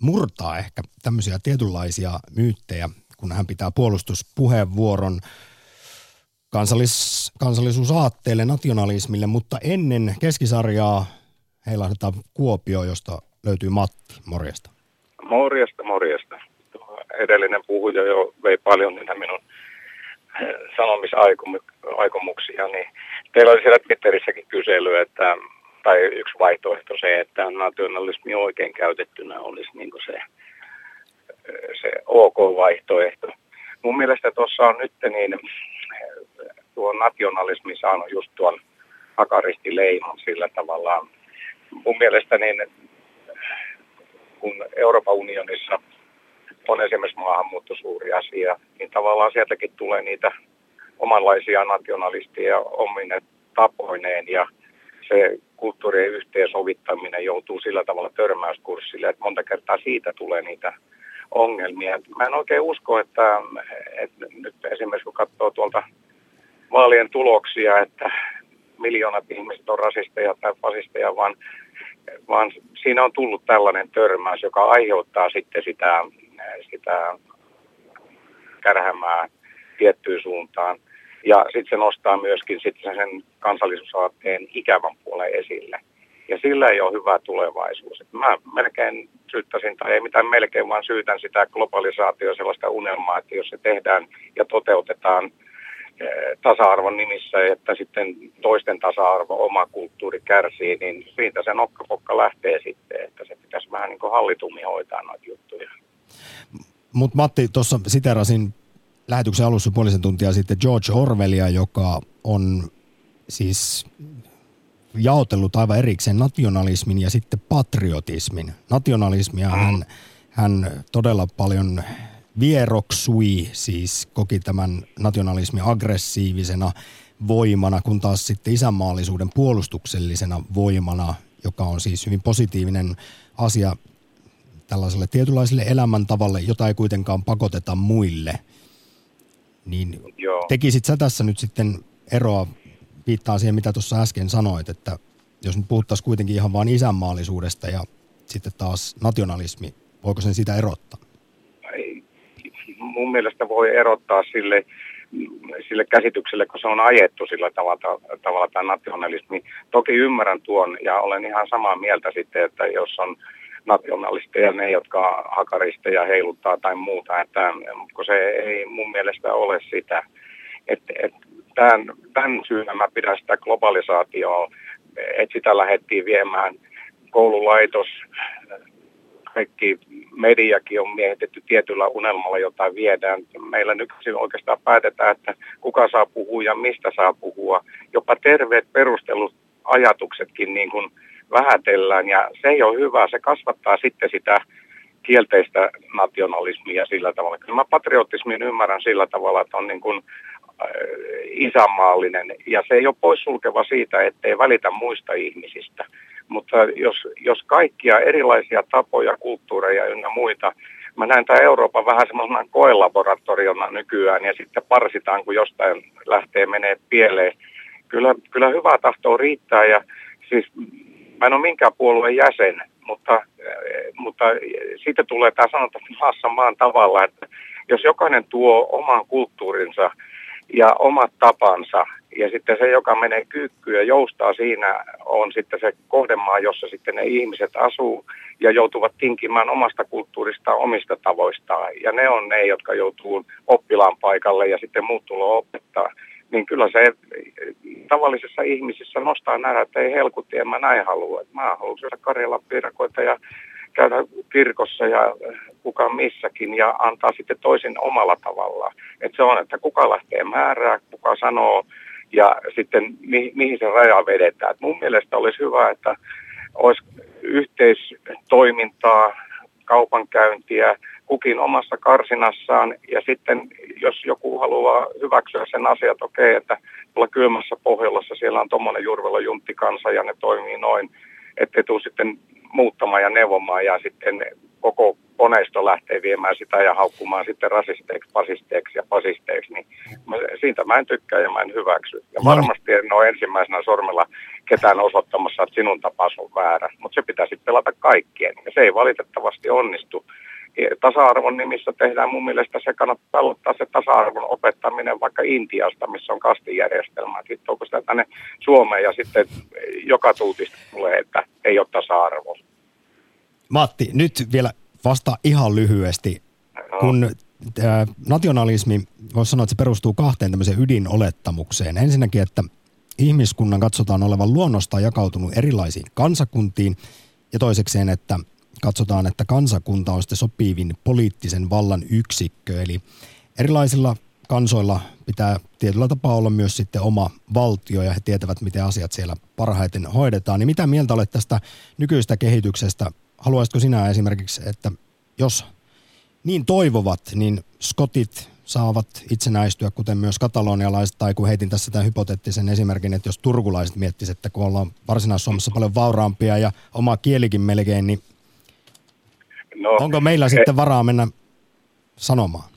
murtaa ehkä tämmöisiä tietynlaisia myyttejä, kun hän pitää puolustuspuheenvuoron kansallis, kansallisuusaatteelle, nationalismille, mutta ennen keskisarjaa heilahdetaan Kuopio, josta löytyy Matti. Morjesta. Morjesta, morjesta. Edellinen puhuja jo vei paljon niitä minun eh, sanomisaikomuksia, niin teillä oli siellä Twitterissäkin kysely, että, tai yksi vaihtoehto se, että nationalismi oikein käytettynä olisi niin se, eh, se ok-vaihtoehto. Mun mielestä tuossa on nyt niin tuo nationalismi saanut just tuon hakaristileiman sillä tavalla. Mun mielestä niin, kun Euroopan unionissa on esimerkiksi maahanmuutto suuri asia, niin tavallaan sieltäkin tulee niitä omanlaisia nationalisteja omine tapoineen ja se kulttuurien yhteensovittaminen joutuu sillä tavalla törmäyskurssille, että monta kertaa siitä tulee niitä ongelmia. Mä en oikein usko, että, että nyt esimerkiksi kun katsoo tuolta vaalien tuloksia, että miljoonat ihmiset on rasisteja tai fasisteja, vaan, vaan siinä on tullut tällainen törmäys, joka aiheuttaa sitten sitä, sitä kärhämää tiettyyn suuntaan. Ja sitten se nostaa myöskin sitten sen kansallisuusaatteen ikävän puolen esille. Ja sillä ei ole hyvä tulevaisuus. Et mä melkein syyttäisin, tai ei mitään melkein, vaan syytän sitä globalisaatio sellaista unelmaa, että jos se tehdään ja toteutetaan – tasa-arvon nimissä, että sitten toisten tasa-arvo, oma kulttuuri kärsii, niin siitä se nokkapokka lähtee sitten, että se pitäisi vähän niin kuin hallitummin hoitaa noita juttuja. Mutta Matti, tuossa siterasin lähetyksen alussa puolisen tuntia sitten George Orwellia, joka on siis jaotellut aivan erikseen nationalismin ja sitten patriotismin. Nationalismia mm. hän, hän todella paljon vieroksui, siis koki tämän nationalismin aggressiivisena voimana, kun taas sitten isänmaallisuuden puolustuksellisena voimana, joka on siis hyvin positiivinen asia tällaiselle tietynlaiselle elämäntavalle, jota ei kuitenkaan pakoteta muille. Niin Joo. tekisit sä tässä nyt sitten eroa, viittaa siihen mitä tuossa äsken sanoit, että jos nyt puhuttaisiin kuitenkin ihan vain isänmaallisuudesta ja sitten taas nationalismi, voiko sen sitä erottaa? Mun mielestä voi erottaa sille, sille käsitykselle, kun se on ajettu sillä tavalla, tavalla tämä nationalismi. Toki ymmärrän tuon ja olen ihan samaa mieltä sitten, että jos on nationalisteja, ne, jotka hakaristeja heiluttaa tai muuta, että kun se ei mun mielestä ole sitä. Että, et, tämän, tämän syynä mä pidän sitä globalisaatioa, että sitä lähdettiin viemään koululaitos, kaikki mediakin on miehitetty tietyllä unelmalla, jota viedään. Meillä nykyisin oikeastaan päätetään, että kuka saa puhua ja mistä saa puhua. Jopa terveet perustelut ajatuksetkin niin kuin vähätellään ja se ei ole hyvä. Se kasvattaa sitten sitä kielteistä nationalismia sillä tavalla. Kyllä mä patriotismin ymmärrän sillä tavalla, että on niin kuin äh, isänmaallinen ja se ei ole poissulkeva siitä, ettei välitä muista ihmisistä. Mutta jos, jos kaikkia erilaisia tapoja, kulttuureja ynnä muita, mä näen tämän Euroopan vähän semmoisena koelaboratoriona nykyään ja sitten parsitaan, kun jostain lähtee menee pieleen. Kyllä, kyllä hyvää tahtoa riittää ja siis mä en ole minkään puolueen jäsen, mutta, mutta siitä tulee tämä sanota maassa maan tavalla, että jos jokainen tuo oman kulttuurinsa ja omat tapansa ja sitten se, joka menee kyykkyyn ja joustaa siinä, on sitten se kohdemaa, jossa sitten ne ihmiset asuu ja joutuvat tinkimään omasta kulttuurista, omista tavoistaan. Ja ne on ne, jotka joutuu oppilaan paikalle ja sitten muut tulee opettaa. Niin kyllä se tavallisissa ihmisissä nostaa nähdä, että ei helkutti, en mä näin halua. Mä haluan syödä Karjalan piirakoita ja käydä kirkossa ja kuka missäkin ja antaa sitten toisin omalla tavallaan. Että se on, että kuka lähtee määrää, kuka sanoo ja sitten mi, mihin se raja vedetään. Et mun mielestä olisi hyvä, että olisi yhteistoimintaa, kaupankäyntiä, kukin omassa karsinassaan ja sitten jos joku haluaa hyväksyä sen asiat, okei, että tuolla kylmässä Pohjolassa siellä on tuommoinen Jurvelo kanssa ja ne toimii noin, ettei tule sitten muuttamaan ja neuvomaan ja sitten koko koneisto lähtee viemään sitä ja haukkumaan sitten rasisteiksi, fasisteiksi ja fasisteiksi, niin mä, siitä mä en tykkää ja mä en hyväksy. Ja no. varmasti en ole ensimmäisenä sormella ketään osoittamassa, että sinun tapas on väärä, mutta se pitää sitten pelata kaikkien. Ja se ei valitettavasti onnistu. tasa-arvon nimissä tehdään mun mielestä se kannattaa aloittaa se tasa-arvon opettaminen vaikka Intiasta, missä on kastijärjestelmä. Sitten onko sitä tänne Suomeen ja sitten joka tuutista tulee, että ei ole tasa-arvoa. Matti, nyt vielä vasta ihan lyhyesti. No. Kun äh, nationalismi, voisi sanoa, että se perustuu kahteen tämmöiseen ydinolettamukseen. Ensinnäkin, että ihmiskunnan katsotaan olevan luonnostaan jakautunut erilaisiin kansakuntiin. Ja toisekseen, että katsotaan, että kansakunta on sitten sopivin poliittisen vallan yksikkö. Eli erilaisilla kansoilla pitää tietyllä tapaa olla myös sitten oma valtio ja he tietävät, miten asiat siellä parhaiten hoidetaan. Niin mitä mieltä olet tästä nykyistä kehityksestä? Haluaisitko sinä esimerkiksi, että jos niin toivovat, niin skotit saavat itsenäistyä, kuten myös katalonialaiset, tai kun heitin tässä tämän hypoteettisen esimerkin, että jos turkulaiset miettisivät, että kun ollaan Varsinais-Suomessa paljon vauraampia ja oma kielikin melkein, niin no, onko meillä he... sitten varaa mennä sanomaan?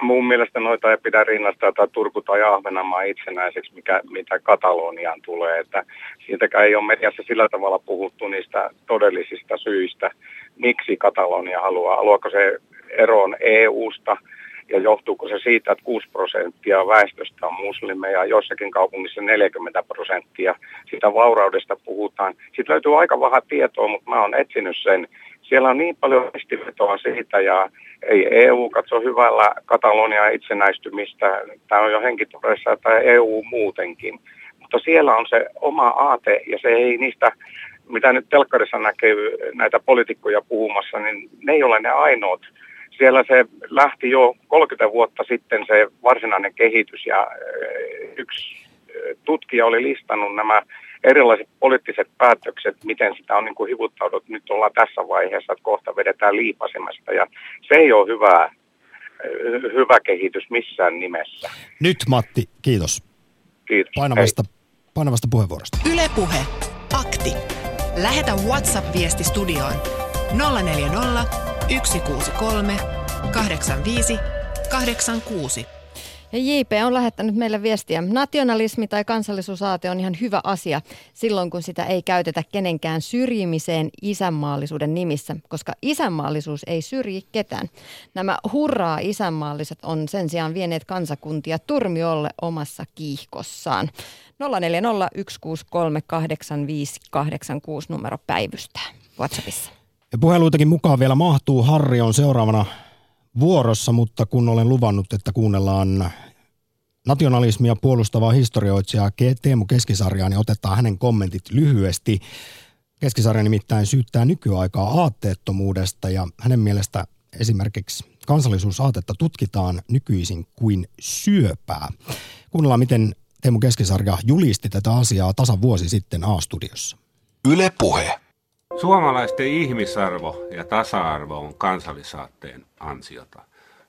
Mun mielestä noita ei pidä rinnastaa tai Turku tai Ahvenanmaa itsenäiseksi, mikä, mitä Kataloniaan tulee. Että siitäkään ei ole mediassa sillä tavalla puhuttu niistä todellisista syistä, miksi Katalonia haluaa. Haluaako se eroon EU-sta – ja johtuuko se siitä, että 6 prosenttia väestöstä on muslimeja, jossakin kaupungissa 40 prosenttia. Sitä vauraudesta puhutaan. Sitten löytyy aika vähän tietoa, mutta mä oon etsinyt sen. Siellä on niin paljon ristivetoa siitä ja ei EU katso hyvällä Katalonia itsenäistymistä. Tämä on jo henkitoreissa tai EU muutenkin. Mutta siellä on se oma aate ja se ei niistä mitä nyt telkkarissa näkee näitä poliitikkoja puhumassa, niin ne ei ole ne ainoat siellä se lähti jo 30 vuotta sitten se varsinainen kehitys ja eh, yksi eh, tutkija oli listannut nämä erilaiset poliittiset päätökset, miten sitä on niin kuin hivuttaudut. Nyt ollaan tässä vaiheessa, että kohta vedetään liipasimesta ja se ei ole hyvä, eh, hyvä kehitys missään nimessä. Nyt Matti, kiitos. Kiitos. Painavasta, painavasta puheenvuorosta. Ylepuhe Akti. Lähetä WhatsApp-viesti studioon 040 163 85 86. Ja JP on lähettänyt meille viestiä. Nationalismi tai kansallisuusaate on ihan hyvä asia silloin, kun sitä ei käytetä kenenkään syrjimiseen isänmaallisuuden nimissä, koska isänmaallisuus ei syrji ketään. Nämä hurraa isänmaalliset on sen sijaan vieneet kansakuntia turmiolle omassa kiihkossaan. 0401638586 numero päivystää WhatsAppissa. Ja puheluitakin mukaan vielä mahtuu. Harri on seuraavana vuorossa, mutta kun olen luvannut, että kuunnellaan nationalismia puolustavaa historioitsijaa Teemu Keskisarjaa, niin otetaan hänen kommentit lyhyesti. Keskisarja nimittäin syyttää nykyaikaa aatteettomuudesta ja hänen mielestä esimerkiksi kansallisuusaatetta tutkitaan nykyisin kuin syöpää. Kuunnellaan, miten Teemu Keskisarja julisti tätä asiaa tasan vuosi sitten A-studiossa. Yle Puhe. Suomalaisten ihmisarvo ja tasa-arvo on kansallisaatteen ansiota.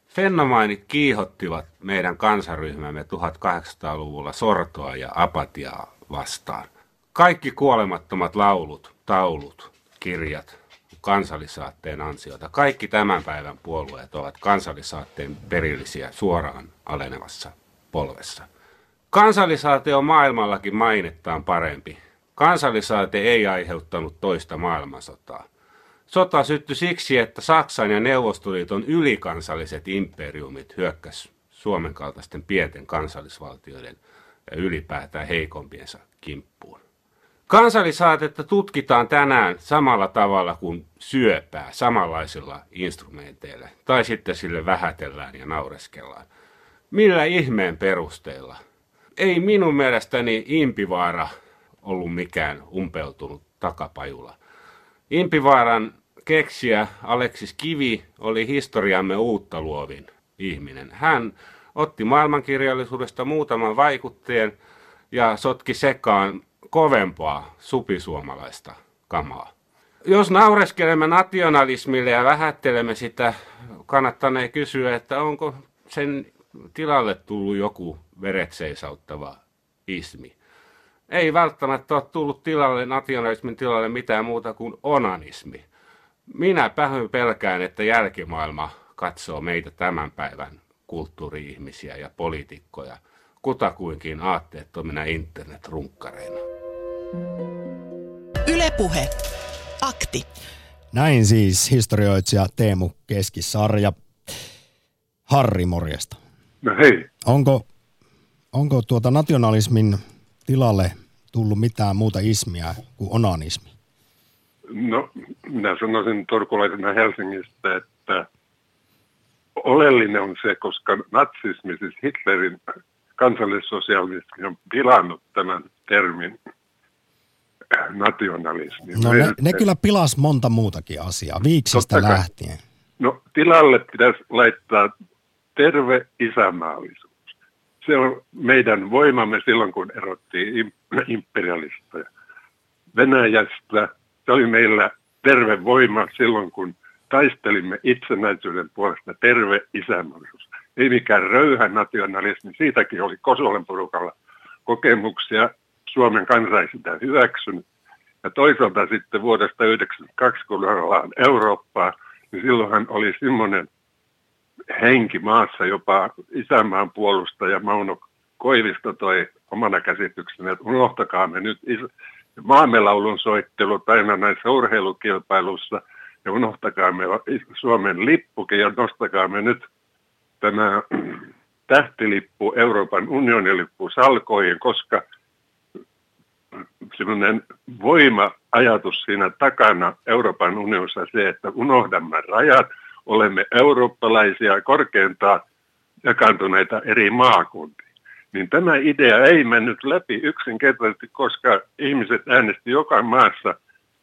Fenomainit kiihottivat meidän kansaryhmämme 1800-luvulla sortoa ja apatiaa vastaan. Kaikki kuolemattomat laulut, taulut, kirjat, kansallisaatteen ansiota. Kaikki tämän päivän puolueet ovat kansallisaatteen perillisiä suoraan alenevassa polvessa. Kansallisaate on maailmallakin mainettaan parempi Kansallisaate ei aiheuttanut toista maailmansotaa. Sota syttyi siksi, että Saksan ja Neuvostoliiton ylikansalliset imperiumit hyökkäs Suomen kaltaisten pienten kansallisvaltioiden ja ylipäätään heikompiensa kimppuun. Kansallisaatetta tutkitaan tänään samalla tavalla kuin syöpää, samanlaisilla instrumenteilla, tai sitten sille vähätellään ja naureskellaan. Millä ihmeen perusteella? Ei minun mielestäni Impivaara ollut mikään umpeutunut takapajula. Impivaaran keksiä Aleksis Kivi oli historiamme uutta luovin ihminen. Hän otti maailmankirjallisuudesta muutaman vaikutteen ja sotki sekaan kovempaa supisuomalaista kamaa. Jos naureskelemme nationalismille ja vähättelemme sitä, kannattanee kysyä, että onko sen tilalle tullut joku veret seisauttava ismi ei välttämättä ole tullut tilalle, nationalismin tilalle mitään muuta kuin onanismi. Minä pähyn pelkään, että jälkimaailma katsoo meitä tämän päivän kulttuuri-ihmisiä ja poliitikkoja kutakuinkin aatteettomina internetrunkkareina. Ylepuhe. Akti. Näin siis historioitsija Teemu Keskisarja. Harri, morjesta. No hei. Onko, onko tuota nationalismin tilalle tullut mitään muuta ismiä kuin onanismi? No, minä sanoisin turkulaisena Helsingistä, että oleellinen on se, koska natsismi, siis Hitlerin kansallissosialismi on pilannut tämän termin nationalismi. No ne, ne kyllä pilas monta muutakin asiaa, viiksistä lähtien. No tilalle pitäisi laittaa terve isämaallisuus. Se on meidän voimamme silloin, kun erottiin imperialisteja. Venäjästä se oli meillä terve voima silloin, kun taistelimme itsenäisyyden puolesta terve isämaallisuus. Ei mikään röyhä nationalismi, siitäkin oli Kosolen porukalla kokemuksia. Suomen kansa ei sitä hyväksynyt. Ja toisaalta sitten vuodesta 1992, kun ollaan Eurooppaa, niin silloinhan oli semmoinen henki maassa, jopa isänmaan puolustaja Mauno Koivisto toi omana käsityksenä, että unohtakaa me nyt is- maamelaulun soittelut aina näissä urheilukilpailuissa ja unohtakaa me Suomen lippukin ja nostakaa me nyt tämä tähtilippu, Euroopan unionin lippu salkoihin, koska semmoinen voima-ajatus siinä takana Euroopan unionissa se, että unohdamme rajat, olemme eurooppalaisia korkeintaan jakantuneita eri maakuntiin. Niin tämä idea ei mennyt läpi yksinkertaisesti, koska ihmiset äänesti joka maassa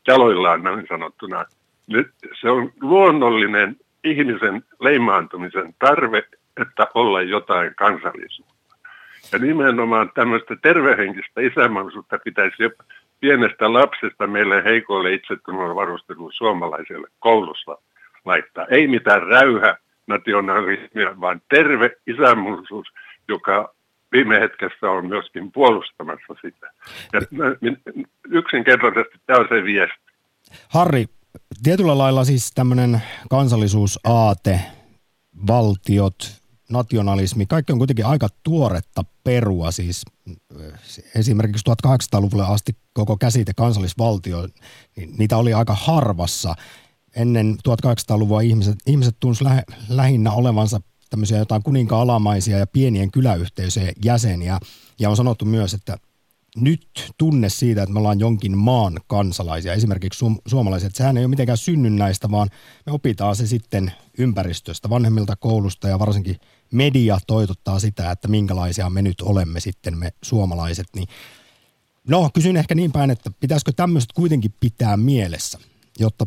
jaloillaan näin sanottuna. Nyt se on luonnollinen ihmisen leimaantumisen tarve, että olla jotain kansallisuutta. Ja nimenomaan tämmöistä tervehenkistä isänmaallisuutta pitäisi jo pienestä lapsesta meille heikoille itsetunnolle varusteluun suomalaisille koulussa laittaa. Ei mitään räyhä nationalismia, vaan terve isänmaallisuus, joka viime hetkessä on myöskin puolustamassa sitä. Ja yksinkertaisesti tämä on se viesti. Harri, tietyllä lailla siis tämmöinen kansallisuusaate, valtiot, nationalismi, kaikki on kuitenkin aika tuoretta perua. Siis eh, esimerkiksi 1800-luvulle asti koko käsite kansallisvaltio, niin niitä oli aika harvassa. Ennen 1800-luvua ihmiset, ihmiset tunsivat lä, lähinnä olevansa tämmöisiä jotain kuninka-alamaisia ja pienien kyläyhteisöjen jäseniä. Ja on sanottu myös, että nyt tunne siitä, että me ollaan jonkin maan kansalaisia, esimerkiksi su- suomalaiset, sehän ei ole mitenkään synnynnäistä, vaan me opitaan se sitten ympäristöstä, vanhemmilta koulusta ja varsinkin media toitottaa sitä, että minkälaisia me nyt olemme sitten me suomalaiset. Niin no, kysyn ehkä niin päin, että pitäisikö tämmöiset kuitenkin pitää mielessä, jotta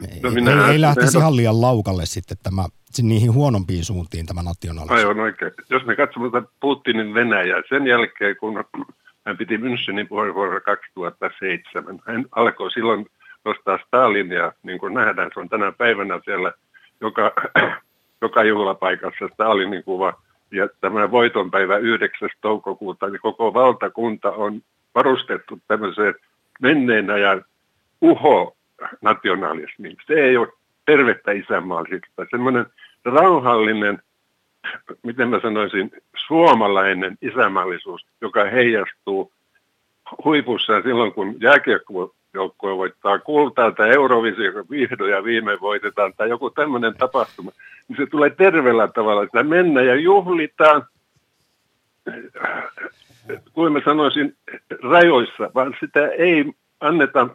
no, ei, ei lähtisi ihan liian laukalle sitten tämä niihin huonompiin suuntiin tämä nationalismi. Aivan oikein. Jos me katsomme Putinin Venäjää, sen jälkeen kun hän piti Münchenin puheenvuoro 2007. Hän alkoi silloin nostaa Stalinia, niin kuin nähdään, se on tänä päivänä siellä joka, joka juhlapaikassa Stalinin kuva. Ja tämä voitonpäivä 9. toukokuuta, niin koko valtakunta on varustettu tämmöiseen menneen ajan uho nationalismiin. Se ei ole tervettä isänmaallisuutta. Semmoinen rauhallinen miten mä sanoisin, suomalainen isämällisuus, joka heijastuu huipussa silloin, kun jääkiekkojoukkue voittaa kultaa tai Eurovisio vihdoin ja viime voitetaan tai joku tämmöinen tapahtuma, niin se tulee terveellä tavalla, että mennään ja juhlitaan, kuin mä sanoisin, rajoissa, vaan sitä ei anneta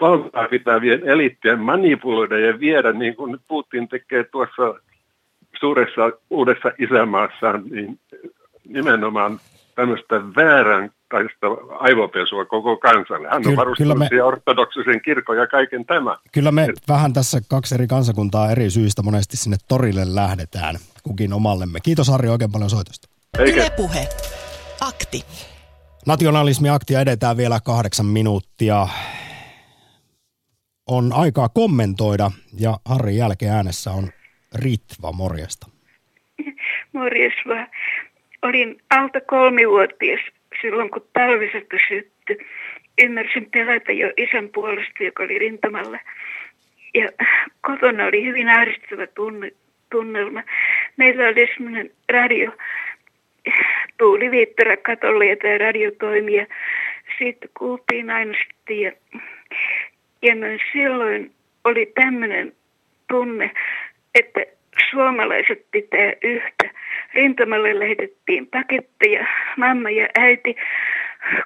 valtaa pitävien eliittien manipuloida ja viedä, niin kuin nyt Putin tekee tuossa suuressa uudessa isämaassaan niin nimenomaan tämmöistä väärän taista aivopesua koko kansalle. Hän on varustunut me, ortodoksisen kirkon ja kaiken tämä. Kyllä me Et, vähän tässä kaksi eri kansakuntaa eri syistä monesti sinne torille lähdetään kukin omallemme. Kiitos Harri oikein paljon soitosta. Yle Puhe. Akti. Nationalismi-aktia edetään vielä kahdeksan minuuttia. On aikaa kommentoida ja Harri jälkeen äänessä on Ritva, morjesta. Morjes vaan. Olin alta kolmivuotias silloin, kun talvisesta syttyi. Ymmärsin pelätä jo isän puolesta, joka oli rintamalla. Ja kotona oli hyvin ahdistava tunne, tunnelma. Meillä oli semmoinen radio, tuuli viittara katolle ja tämä radio toimii. Sitten kuultiin aina ja Ja myös silloin oli tämmöinen tunne, että suomalaiset pitää yhtä. Rintamalle lähetettiin paketteja, mamma ja äiti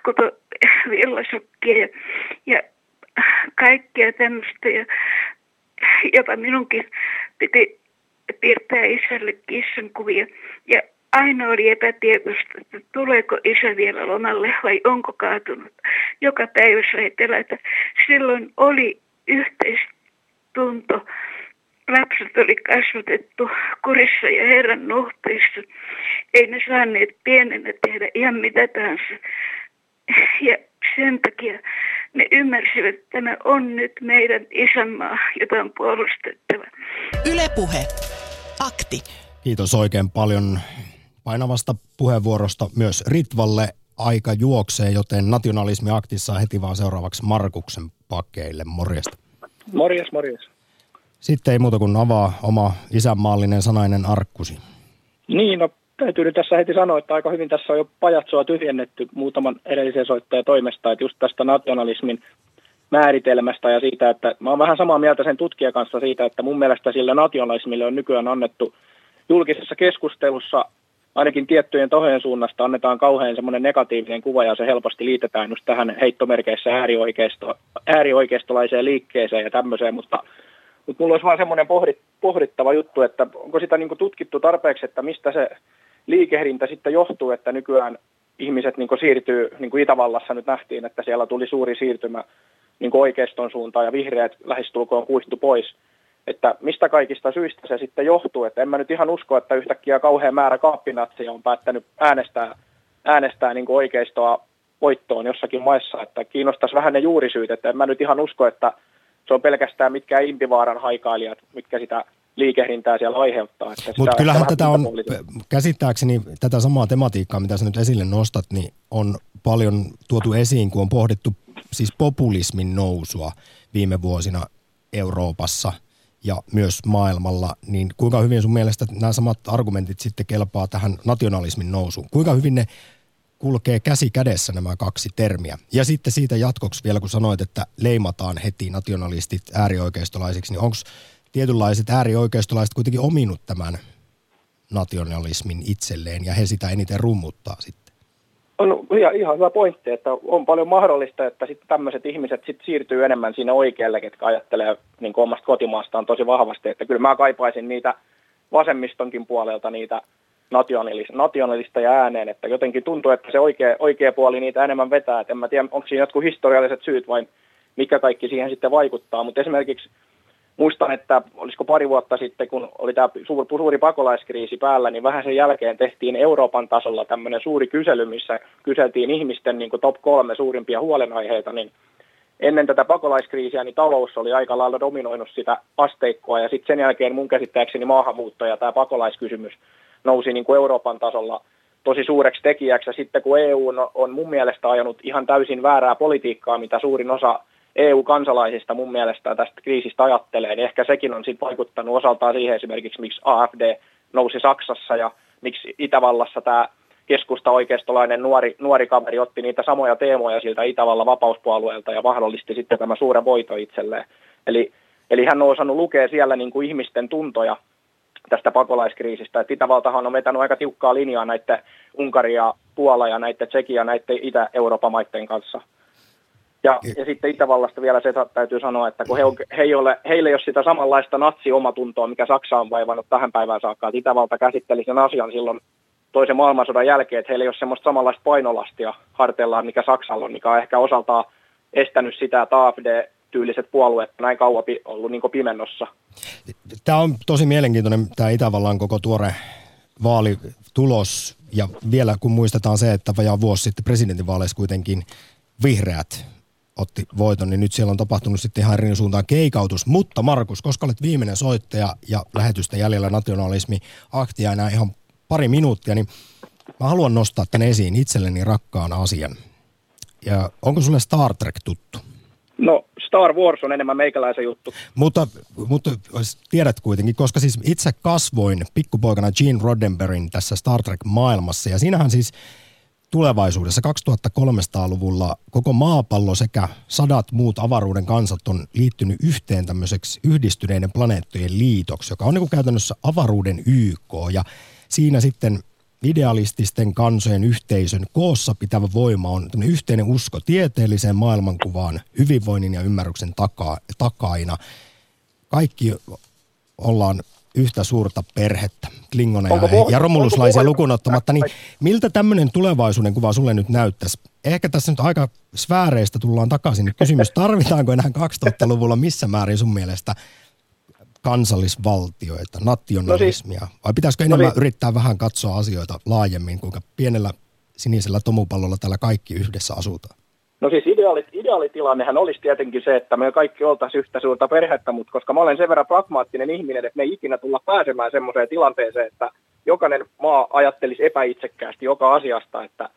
kuto villasukkia ja, ja kaikkea tämmöistä. Ja jopa minunkin piti piirtää isälle kissan kuvia. Ja aina oli epätietoista, että tuleeko isä vielä lomalle vai onko kaatunut. Joka päivä sai pelätä. Silloin oli yhteistunto. Lapset oli kasvatettu kurissa ja Herran nuhteissa. Ei ne saaneet pienenä tehdä ihan mitä tahansa. Ja sen takia ne ymmärsivät, että tämä on nyt meidän isänmaa, jota on puolustettava. Ylepuhe. Akti. Kiitos oikein paljon painavasta puheenvuorosta myös Ritvalle. Aika juoksee, joten nationalismi aktissa heti vaan seuraavaksi Markuksen pakeille. Morjesta. Morjes, morjes. Sitten ei muuta kuin avaa oma isänmaallinen sanainen arkkusi. Niin, no täytyy nyt tässä heti sanoa, että aika hyvin tässä on jo pajatsoa tyhjennetty muutaman edellisen soittajan toimesta, että just tästä nationalismin määritelmästä ja siitä, että mä oon vähän samaa mieltä sen tutkijan kanssa siitä, että mun mielestä sillä nationalismille on nykyään annettu julkisessa keskustelussa ainakin tiettyjen tahojen suunnasta annetaan kauhean semmoinen negatiivinen kuva ja se helposti liitetään just tähän heittomerkeissä äärioikeisto, äärioikeistolaiseen liikkeeseen ja tämmöiseen, mutta, mutta mulla olisi vaan semmoinen pohdit, pohdittava juttu, että onko sitä niin tutkittu tarpeeksi, että mistä se liikehdintä sitten johtuu, että nykyään ihmiset niin siirtyy, niin kuin Itävallassa nyt nähtiin, että siellä tuli suuri siirtymä niin oikeiston suuntaan ja vihreät lähestulkoon kuihtu pois. Että mistä kaikista syistä se sitten johtuu. Että en mä nyt ihan usko, että yhtäkkiä kauhean määrä kaappinatseja on päättänyt äänestää, äänestää niin oikeistoa voittoon jossakin maissa. Että kiinnostaisi vähän ne juurisyyt. Että en mä nyt ihan usko, että se on pelkästään mitkä Impivaaran haikailijat, mitkä sitä liikehdintää siellä aiheuttaa. Mutta kyllähän tätä on, käsittääkseni tätä samaa tematiikkaa, mitä sä nyt esille nostat, niin on paljon tuotu esiin, kun on pohdittu siis populismin nousua viime vuosina Euroopassa ja myös maailmalla, niin kuinka hyvin sun mielestä nämä samat argumentit sitten kelpaa tähän nationalismin nousuun? Kuinka hyvin ne kulkee käsi kädessä nämä kaksi termiä? Ja sitten siitä jatkoksi vielä, kun sanoit, että leimataan heti nationalistit äärioikeistolaisiksi, niin onko tietynlaiset äärioikeistolaiset kuitenkin ominut tämän nationalismin itselleen ja he sitä eniten rummuttaa sitten? On ihan, ihan hyvä pointti, että on paljon mahdollista, että sitten tämmöiset ihmiset sit siirtyy enemmän sinne oikealle, ketkä ajattelee niin omasta kotimaastaan tosi vahvasti. Että kyllä mä kaipaisin niitä vasemmistonkin puolelta niitä nationalista ja ääneen, että jotenkin tuntuu, että se oikea, oikea puoli niitä enemmän vetää. Et en mä tiedä, onko siinä jotkut historialliset syyt vai mikä kaikki siihen sitten vaikuttaa, mutta esimerkiksi muistan, että olisiko pari vuotta sitten, kun oli tämä suuri, suuri pakolaiskriisi päällä, niin vähän sen jälkeen tehtiin Euroopan tasolla tämmöinen suuri kysely, missä kyseltiin ihmisten niin top kolme suurimpia huolenaiheita, niin ennen tätä pakolaiskriisiä niin talous oli aika lailla dominoinut sitä asteikkoa, ja sitten sen jälkeen mun käsittääkseni maahanmuutto ja tämä pakolaiskysymys nousi niin kuin Euroopan tasolla tosi suureksi tekijäksi, ja sitten kun EU on, on mun mielestä ajanut ihan täysin väärää politiikkaa, mitä suurin osa EU-kansalaisista mun mielestä tästä kriisistä ajattelee, niin ehkä sekin on sitten vaikuttanut osaltaan siihen esimerkiksi, miksi AFD nousi Saksassa ja miksi Itävallassa tämä keskusta oikeistolainen nuori, nuori kaveri otti niitä samoja teemoja siltä Itävallan vapauspuolueelta ja mahdollisti sitten tämä suuren voito itselleen. Eli, eli hän on osannut lukea siellä niin kuin ihmisten tuntoja tästä pakolaiskriisistä. Et Itävaltahan on vetänyt aika tiukkaa linjaa näiden Unkaria, Puola ja näiden Tsekia näiden Itä-Euroopan maiden kanssa – ja, ja sitten Itävallasta vielä se täytyy sanoa, että kun he, on, he ei ole, heillä ei ole sitä samanlaista natsi-omatuntoa, mikä Saksa on vaivannut tähän päivään saakka. Että Itävalta käsitteli sen asian silloin toisen maailmansodan jälkeen, että heillä ei ole semmoista samanlaista painolastia harteillaan, mikä Saksalla on, mikä on ehkä osaltaan estänyt sitä, että AFD-tyyliset puolueet näin kauan ollut niin pimennossa. Tämä on tosi mielenkiintoinen tämä Itävallan koko tuore vaalitulos ja vielä kun muistetaan se, että vajaa vuosi sitten presidentinvaaleissa kuitenkin vihreät otti voiton, niin nyt siellä on tapahtunut sitten ihan eri suuntaan keikautus. Mutta Markus, koska olet viimeinen soittaja ja lähetystä jäljellä nationalismi aktia enää ihan pari minuuttia, niin mä haluan nostaa tänne esiin itselleni rakkaan asian. Ja onko sulle Star Trek tuttu? No Star Wars on enemmän meikäläisen juttu. Mutta, mutta tiedät kuitenkin, koska siis itse kasvoin pikkupoikana Gene Roddenberryn tässä Star Trek-maailmassa ja siinähän siis tulevaisuudessa 2300-luvulla koko maapallo sekä sadat muut avaruuden kansat on liittynyt yhteen tämmöiseksi yhdistyneiden planeettojen liitoksi, joka on niin kuin käytännössä avaruuden YK ja siinä sitten idealististen kansojen yhteisön koossa pitävä voima on yhteinen usko tieteelliseen maailmankuvaan, hyvinvoinnin ja ymmärryksen taka, takaina. Kaikki ollaan yhtä suurta perhettä, Klingoneja ja, ja romuluslaisia lukuun ottamatta, niin miltä tämmöinen tulevaisuuden kuva sulle nyt näyttäisi? Ehkä tässä nyt aika sfääreistä tullaan takaisin. Kysymys, tarvitaanko enää 2000-luvulla missä määrin sun mielestä kansallisvaltioita, nationalismia? No siis, vai pitäisikö enemmän no niin. yrittää vähän katsoa asioita laajemmin, kuinka pienellä sinisellä tomupallolla täällä kaikki yhdessä asutaan? No siis ideaali, ideaalitilannehan olisi tietenkin se, että me kaikki oltaisiin yhtä suurta perhettä, mutta koska mä olen sen verran pragmaattinen ihminen, että me ei ikinä tulla pääsemään semmoiseen tilanteeseen, että jokainen maa ajattelisi epäitsekkäästi joka asiasta, että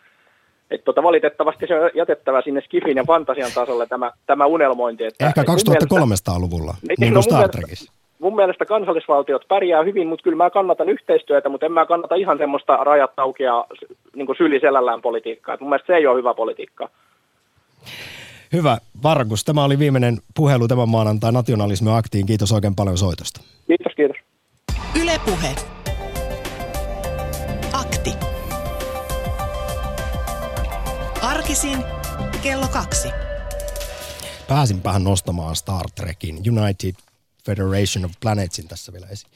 että tota, valitettavasti se on jätettävä sinne Skifin ja fantasian tasolle tämä, tämä unelmointi. Että, Ehkä 2300-luvulla, niin, niin kuin Star Trekissä mun mielestä kansallisvaltiot pärjää hyvin, mutta kyllä mä kannatan yhteistyötä, mutta en mä kannata ihan semmoista rajat aukia niin syliselällään politiikkaa. Et mun mielestä se ei ole hyvä politiikka. Hyvä. Vargus, tämä oli viimeinen puhelu tämän maanantai nationalismi aktiin. Kiitos oikein paljon soitosta. Kiitos, kiitos. Ylepuhe. Akti. Arkisin kello kaksi. Pääsinpähän nostamaan Star Trekin United Federation of Planetsin tässä vielä esiin.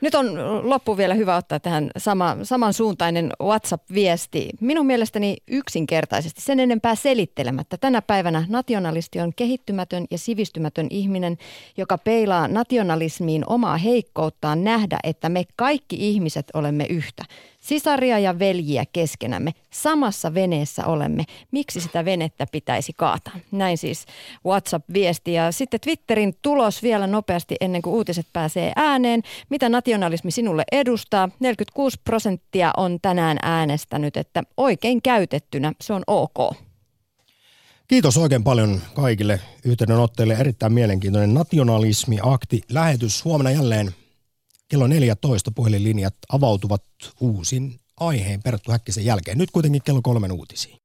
Nyt on loppu vielä hyvä ottaa tähän sama, samansuuntainen WhatsApp-viesti. Minun mielestäni yksinkertaisesti sen enempää selittelemättä. Tänä päivänä nationalisti on kehittymätön ja sivistymätön ihminen, joka peilaa nationalismiin omaa heikkouttaan nähdä, että me kaikki ihmiset olemme yhtä. Sisaria ja veljiä keskenämme. Samassa veneessä olemme. Miksi sitä venettä pitäisi kaataa? Näin siis WhatsApp-viesti. Ja sitten Twitterin tulos vielä nopeasti ennen kuin uutiset pääsee ääneen. Mitä nationalismi sinulle edustaa? 46 prosenttia on tänään äänestänyt, että oikein käytettynä se on ok. Kiitos oikein paljon kaikille yhteydenotteille. Erittäin mielenkiintoinen nationalismi-akti-lähetys. Huomenna jälleen Kello 14 puhelinlinjat avautuvat uusin aiheen Perttu Häkkisen jälkeen. Nyt kuitenkin kello kolmen uutisiin.